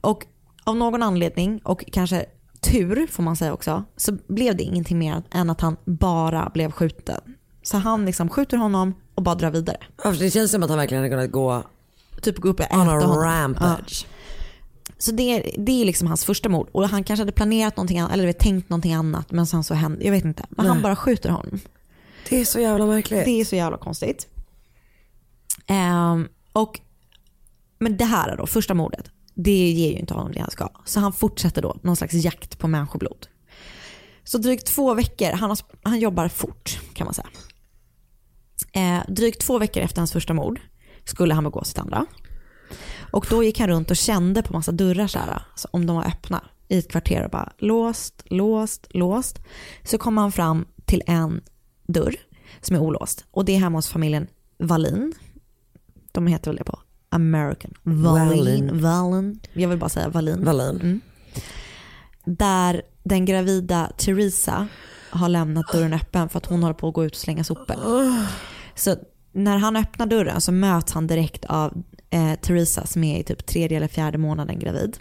Och av någon anledning och kanske tur får man säga också, så blev det ingenting mer än att han bara blev skjuten. Så han liksom skjuter honom och bara drar vidare. Ja, det känns som att han verkligen hade kunnat gå Typ gå upp och äta on a honom. rampage. Så det, det är liksom hans första mord. Och han kanske hade planerat någonting annat, eller tänkt någonting annat. Men sen så hände, jag vet inte. Men han Nej. bara skjuter honom. Det är så jävla märkligt. Det är så jävla konstigt. Ehm, och, men det här då, första mordet, det ger ju inte honom det han ska. Så han fortsätter då någon slags jakt på människoblod. Så drygt två veckor, han, har, han jobbar fort kan man säga. Eh, drygt två veckor efter hans första mord skulle han begå sitt andra. Och då gick han runt och kände på massa dörrar så här, alltså om de var öppna i ett kvarter och bara låst, låst, låst. Så kom han fram till en dörr som är olåst och det är hemma hos familjen Wallin. De heter väl det på American. Wallin. Wallin. Jag vill bara säga Wallin. Wallin. Mm. Där den gravida Teresa har lämnat dörren öppen för att hon håller på att gå ut och slänga sopor. Så när han öppnar dörren så möts han direkt av eh, Teresa som är i typ tredje eller fjärde månaden gravid.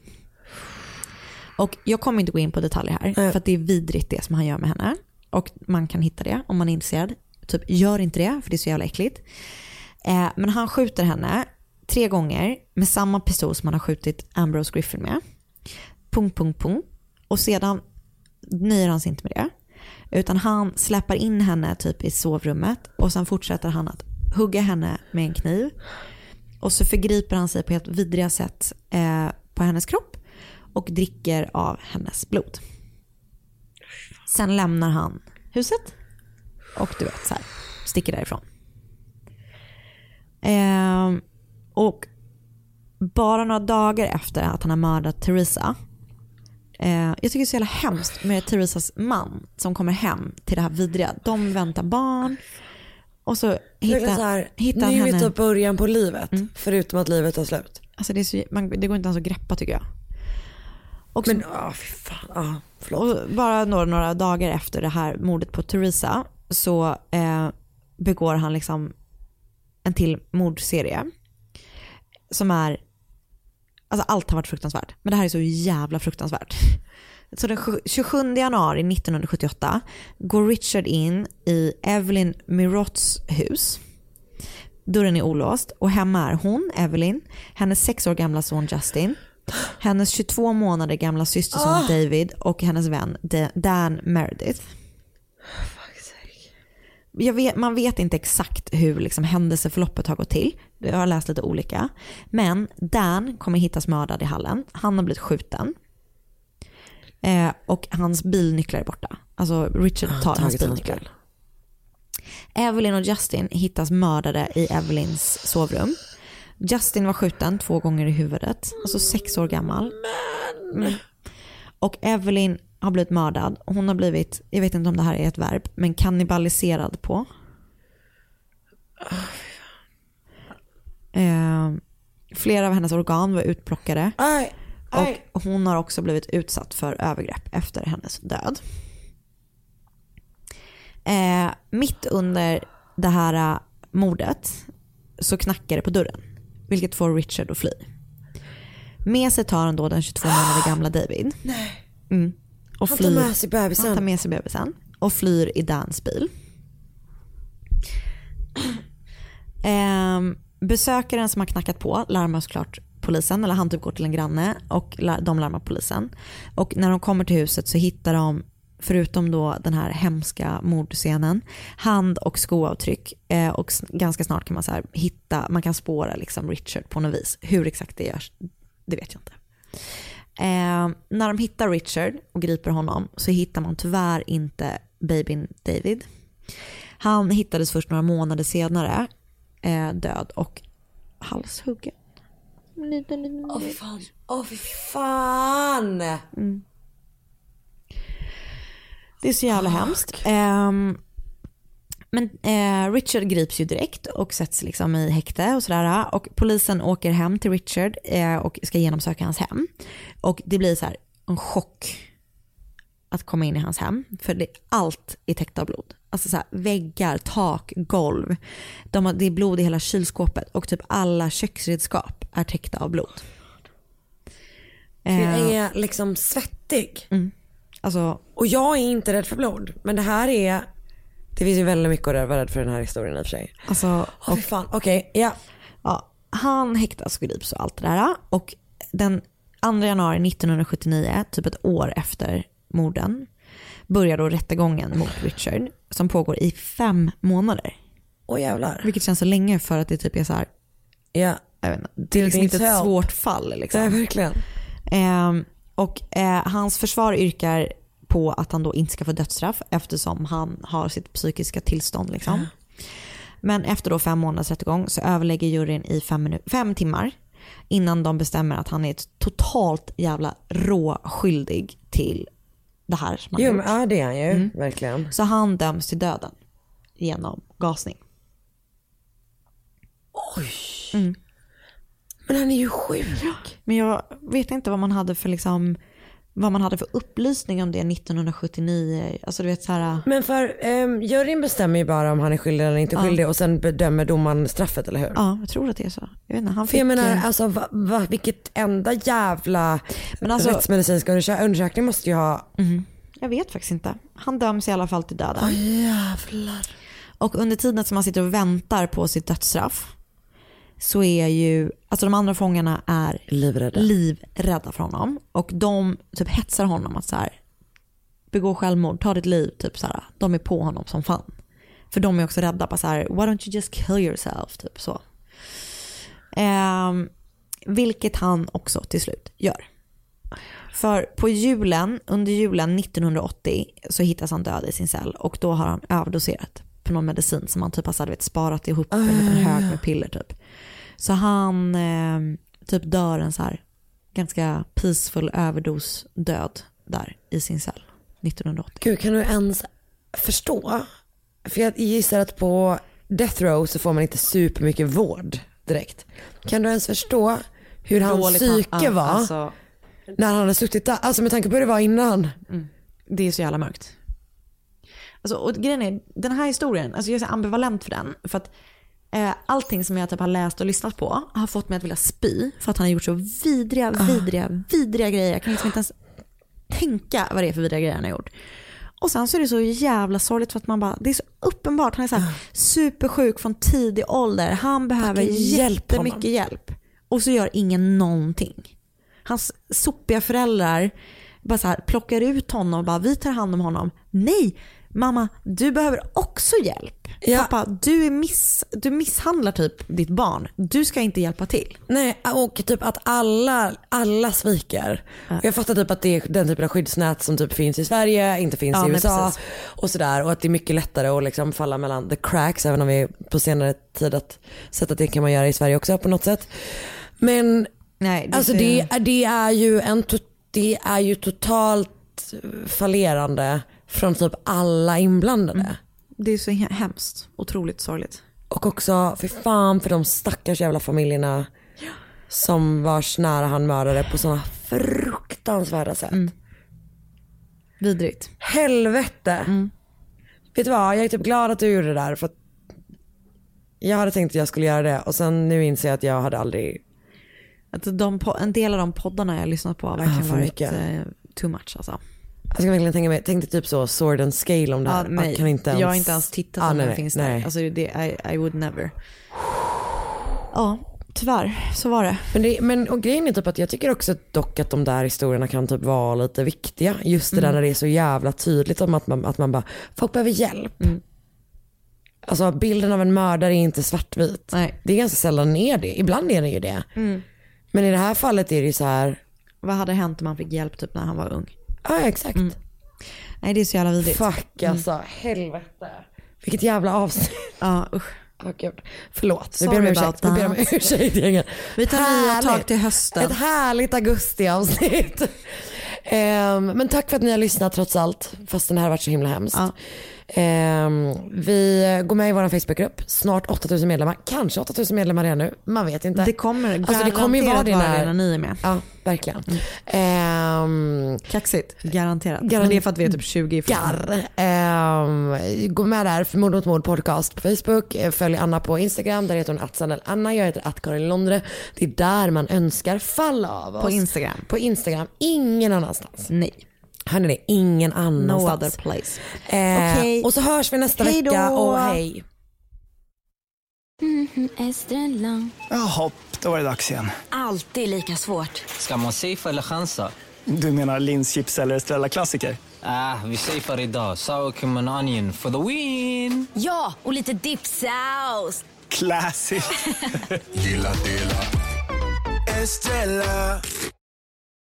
Och jag kommer inte gå in på detaljer här för att det är vidrigt det som han gör med henne. Och man kan hitta det om man är intresserad. Typ gör inte det för det är så jävla äckligt. Eh, men han skjuter henne tre gånger med samma pistol som han har skjutit Ambrose Griffin med. Punkt, punkt, punkt. Och sedan nöjer han sig inte med det. Utan han släpar in henne typ i sovrummet och sen fortsätter han att hugga henne med en kniv. Och så förgriper han sig på helt vidriga sätt eh, på hennes kropp och dricker av hennes blod. Sen lämnar han huset och du vet så här, sticker därifrån. Eh, och bara några dagar efter att han har mördat Teresa Eh, jag tycker det är så jävla hemskt med Teresas man som kommer hem till det här vidriga. De väntar barn och så hittar, så här, hittar han nu är henne. typ början på livet. Förutom att livet tar slut. Alltså det, är så, man, det går inte ens att greppa tycker jag. Och Men så, ja, fy fan. Förlåt. och bara några, några dagar efter det här mordet på Teresa så eh, begår han liksom en till mordserie. Som är, alltså allt har varit fruktansvärt. Men det här är så jävla fruktansvärt. Så den 27 januari 1978 går Richard in i Evelyn Mirots hus. Dörren är olåst och hemma är hon, Evelyn, hennes sex år gamla son Justin, hennes 22 månader gamla systerson Ah! David och hennes vän Da- Dan Meredith. Vet, man vet inte exakt hur liksom händelseförloppet har gått till. Jag har läst lite olika. Men Dan kommer hittas mördad i hallen. Han har blivit skjuten. Eh, och hans bilnycklar är borta. Alltså Richard tar hans tagit hans bilnycklar. Evelyn och Justin hittas mördade i Evelyns sovrum. Justin var skjuten två gånger i huvudet, alltså sex år gammal. Mm. Och Evelyn har blivit mördad. Hon har blivit, jag vet inte om det här är ett verb, men kannibaliserad på. Eh, flera av hennes organ var utplockade. Aj, Och hon har också blivit utsatt för övergrepp efter hennes död. Eh, mitt under det här eh, mordet så knackar det på dörren. Vilket får Richard att fly. Med sig tar han då den 22 månader gamla David. Nej. Mm. Och Han tar med sig bebisen. Han tar med sig bebisen och flyr i Dans bil. Ehm, besökaren som har knackat på larmar såklart polisen, eller han typ går till en granne och de larmar polisen. Och när de kommer till huset så hittar de, förutom då den här hemska mordscenen, hand och skoavtryck. Eh, och ganska snart kan man så här hitta, man kan spåra liksom Richard på något vis. Hur exakt det görs, det vet jag inte. Eh, när de hittar Richard och griper honom så hittar man tyvärr inte babyn David. Han hittades först några månader senare eh, död och halshuggen. Liten, liten, Åh fy fan. Åh fy fan. Mm. Det är så jävla hemskt. Ehm, men eh, Richard grips ju direkt och sätts liksom i häkte och sådär. Och polisen åker hem till Richard eh, och ska genomsöka hans hem. Och det blir så här en chock att komma in i hans hem. För det, allt är täckt av blod. Alltså så här, väggar, tak, golv. De har, det är blod i hela kylskåpet och typ alla köksredskap är täckta av blod. Du Eh, är liksom svettig. alltså, Och jag är inte rädd för blod. Men det här är, det finns ju väldigt mycket att vara rädd för den här historien i och för sig. alltså, fy fan, okej, ja. Ja, han häktas, grips och allt det där. Och den 2 januari 1979, typ ett år efter morden, börjar då rättegången mot Richard som pågår i fem månader. Åh jävlar. Vilket känns så länge för att det typ är så här, Ja. jag vet inte, det är liksom inte ett svårt fall. Liksom. Nej verkligen. Ehm, och eh, hans försvar yrkar på att han då inte ska få dödsstraff eftersom han har sitt psykiska tillstånd. Liksom. Men efter då fem månaders rättegång så överlägger juryn i fem, fem timmar innan de bestämmer att han är ett totalt jävla råskyldig till det här som han Jo men ja det är han ju, Mm. verkligen. Så han döms till döden genom gasning. Mm. Men han är ju sjuk. Men jag vet inte vad man hade för liksom vad man hade för upplysning om det 1979. Alltså du vet så här. Men för um, juryn bestämmer ju bara om han är skyldig eller inte Ja. skyldig och sen bedömer domaren straffet eller hur? Ja, jag tror att det är så. Jag vet inte, han För jag fick, menar, eh, alltså va, va, vilket enda jävla Men alltså- rättsmedicinska undersö- undersökning måste ju ha... Jag vet faktiskt inte. Han döms i alla fall till döden. Åh jävlar. Och under tiden som han sitter och väntar på sitt dödsstraff så är ju, alltså de andra fångarna är Livrädda. livrädda för honom. Och de typ hetsar honom att så här, begå självmord, ta ditt liv. Typ så här, de är på honom som fan. För de är också rädda på så här, why don't you just kill yourself? Typ så. Ehm, vilket han också till slut gör. För på julen, under julen 1980 så hittas han död i sin cell och då har han överdoserat på någon medicin som han typ har så här, du vet, sparat ihop en liten hög med piller typ. Så han eh, typ dör en så här ganska peaceful överdosdöd där i sin cell 1980. Gud, kan du ens förstå? För jag gissar att på death row så får man inte supermycket vård direkt. Kan du ens förstå hur hans Dåligt han- psyke ja, var alltså- när han hade suttit där? Alltså med tanke på hur det var innan. Det är så jävla mörkt. Alltså, och grejen är, den här historien, alltså jag är så ambivalent för den. För att allting som jag typ har läst och lyssnat på har fått mig att vilja spy. För att han har gjort så vidriga, vidriga, vidriga grejer. Jag kan liksom inte ens tänka vad det är för vidriga grejer han har gjort. Och sen så är det så jävla sorgligt för att man bara, det är så uppenbart. Han är så här supersjuk från tidig ålder. Han behöver Fucking hjälp jättemycket hjälp. Och så gör ingen någonting. Hans sopiga föräldrar bara så här, plockar ut honom och bara vi tar hand om honom. Nej, mamma du behöver också hjälp. Pappa du, är miss, du misshandlar typ ditt barn. Du ska inte hjälpa till. Nej, och typ att alla, alla sviker. Och Jag fattar typ att det är den typen av skyddsnät som typ finns i Sverige, inte finns Ja, i USA och sådär. Och att det är mycket lättare att liksom falla mellan the cracks, även om vi på senare tid att sett att det kan man göra i Sverige också på något sätt. Men Nej, det alltså det, det, är ju en, det är ju totalt fallerande från typ alla inblandade. Det är så he- hemskt. Otroligt sorgligt. Och också, för fan för de stackars jävla familjerna som vars nära han mördade på sådana fruktansvärda sätt. Vidrigt. Helvete. Vet du vad, jag är typ glad att du gjorde det där för att jag hade tänkt att jag skulle göra det och sen nu inser jag att jag hade aldrig Att de, en del av de poddarna jag lyssnat på har verkligen Ah, varit mycket. eh, too much alltså. Jag ska verkligen tänka mig, tänkte typ så sword and scale om det här. Ja, nej, Jag kan inte ens... jag har inte ens tittat Ah, om nej, den nej, finns nej. där. Alltså det, I, I would never. Ja, tyvärr så var det. Men, det, men och grejen är typ att jag tycker också dock att de där historierna kan typ vara lite viktiga. Just det där Mm. när det är så jävla tydligt om att man, att man bara, folk behöver hjälp. Mm. Alltså bilden av en mördare är inte svartvit. Nej. Det är ganska sällan är det. Ibland är den ju det. Mm. Men i det här fallet är det ju så här, Vad hade hänt om man fick hjälp typ när han var ung? Ja exakt. Nej det är så jävla vidrigt. Fuck alltså, helvete. Vilket jävla avsnitt. Ja usch. Gud. Förlåt, vi ber om ursäkt. Vi ber om ursäkt gänget. Vi tar nya tag till hösten. Ett härligt augustiavsnitt. Ehm, men tack för att ni har lyssnat trots allt, fast den här har varit så himla hemskt. Ehm, vi går med i vår Facebookgrupp, snart 8000 medlemmar, kanske 8000 medlemmar redan nu, man vet inte. Det kommer Alltså det kommer ju vara det när, ni är med. Ja, verkligen. Ehm, Kaxigt, garanterat. Garan- Men det är för att vi är typ 20 ifrån. Ehm, gå med där för Mord mot mord podcast på Facebook. Eh, Följ Anna på Instagram. Där heter hon att Anna. Jag heter att Karin Londre. Det är där man önskar fall av oss. På Instagram. På Instagram. Ingen annanstans. Nej. Hörni det, ingen No annanstans. other place. Eh, Okej. Och så hörs vi nästa Hej då. vecka och hej. Jaha, då var det dags igen. Alltid lika svårt. Ska man safea eller chansa? Du menar linschips eller Estrella klassiker? Ah, vi safear idag. Sour cream and onion for the win! Ja, och lite dipsaus. Classic. Gilla dela. Estrella.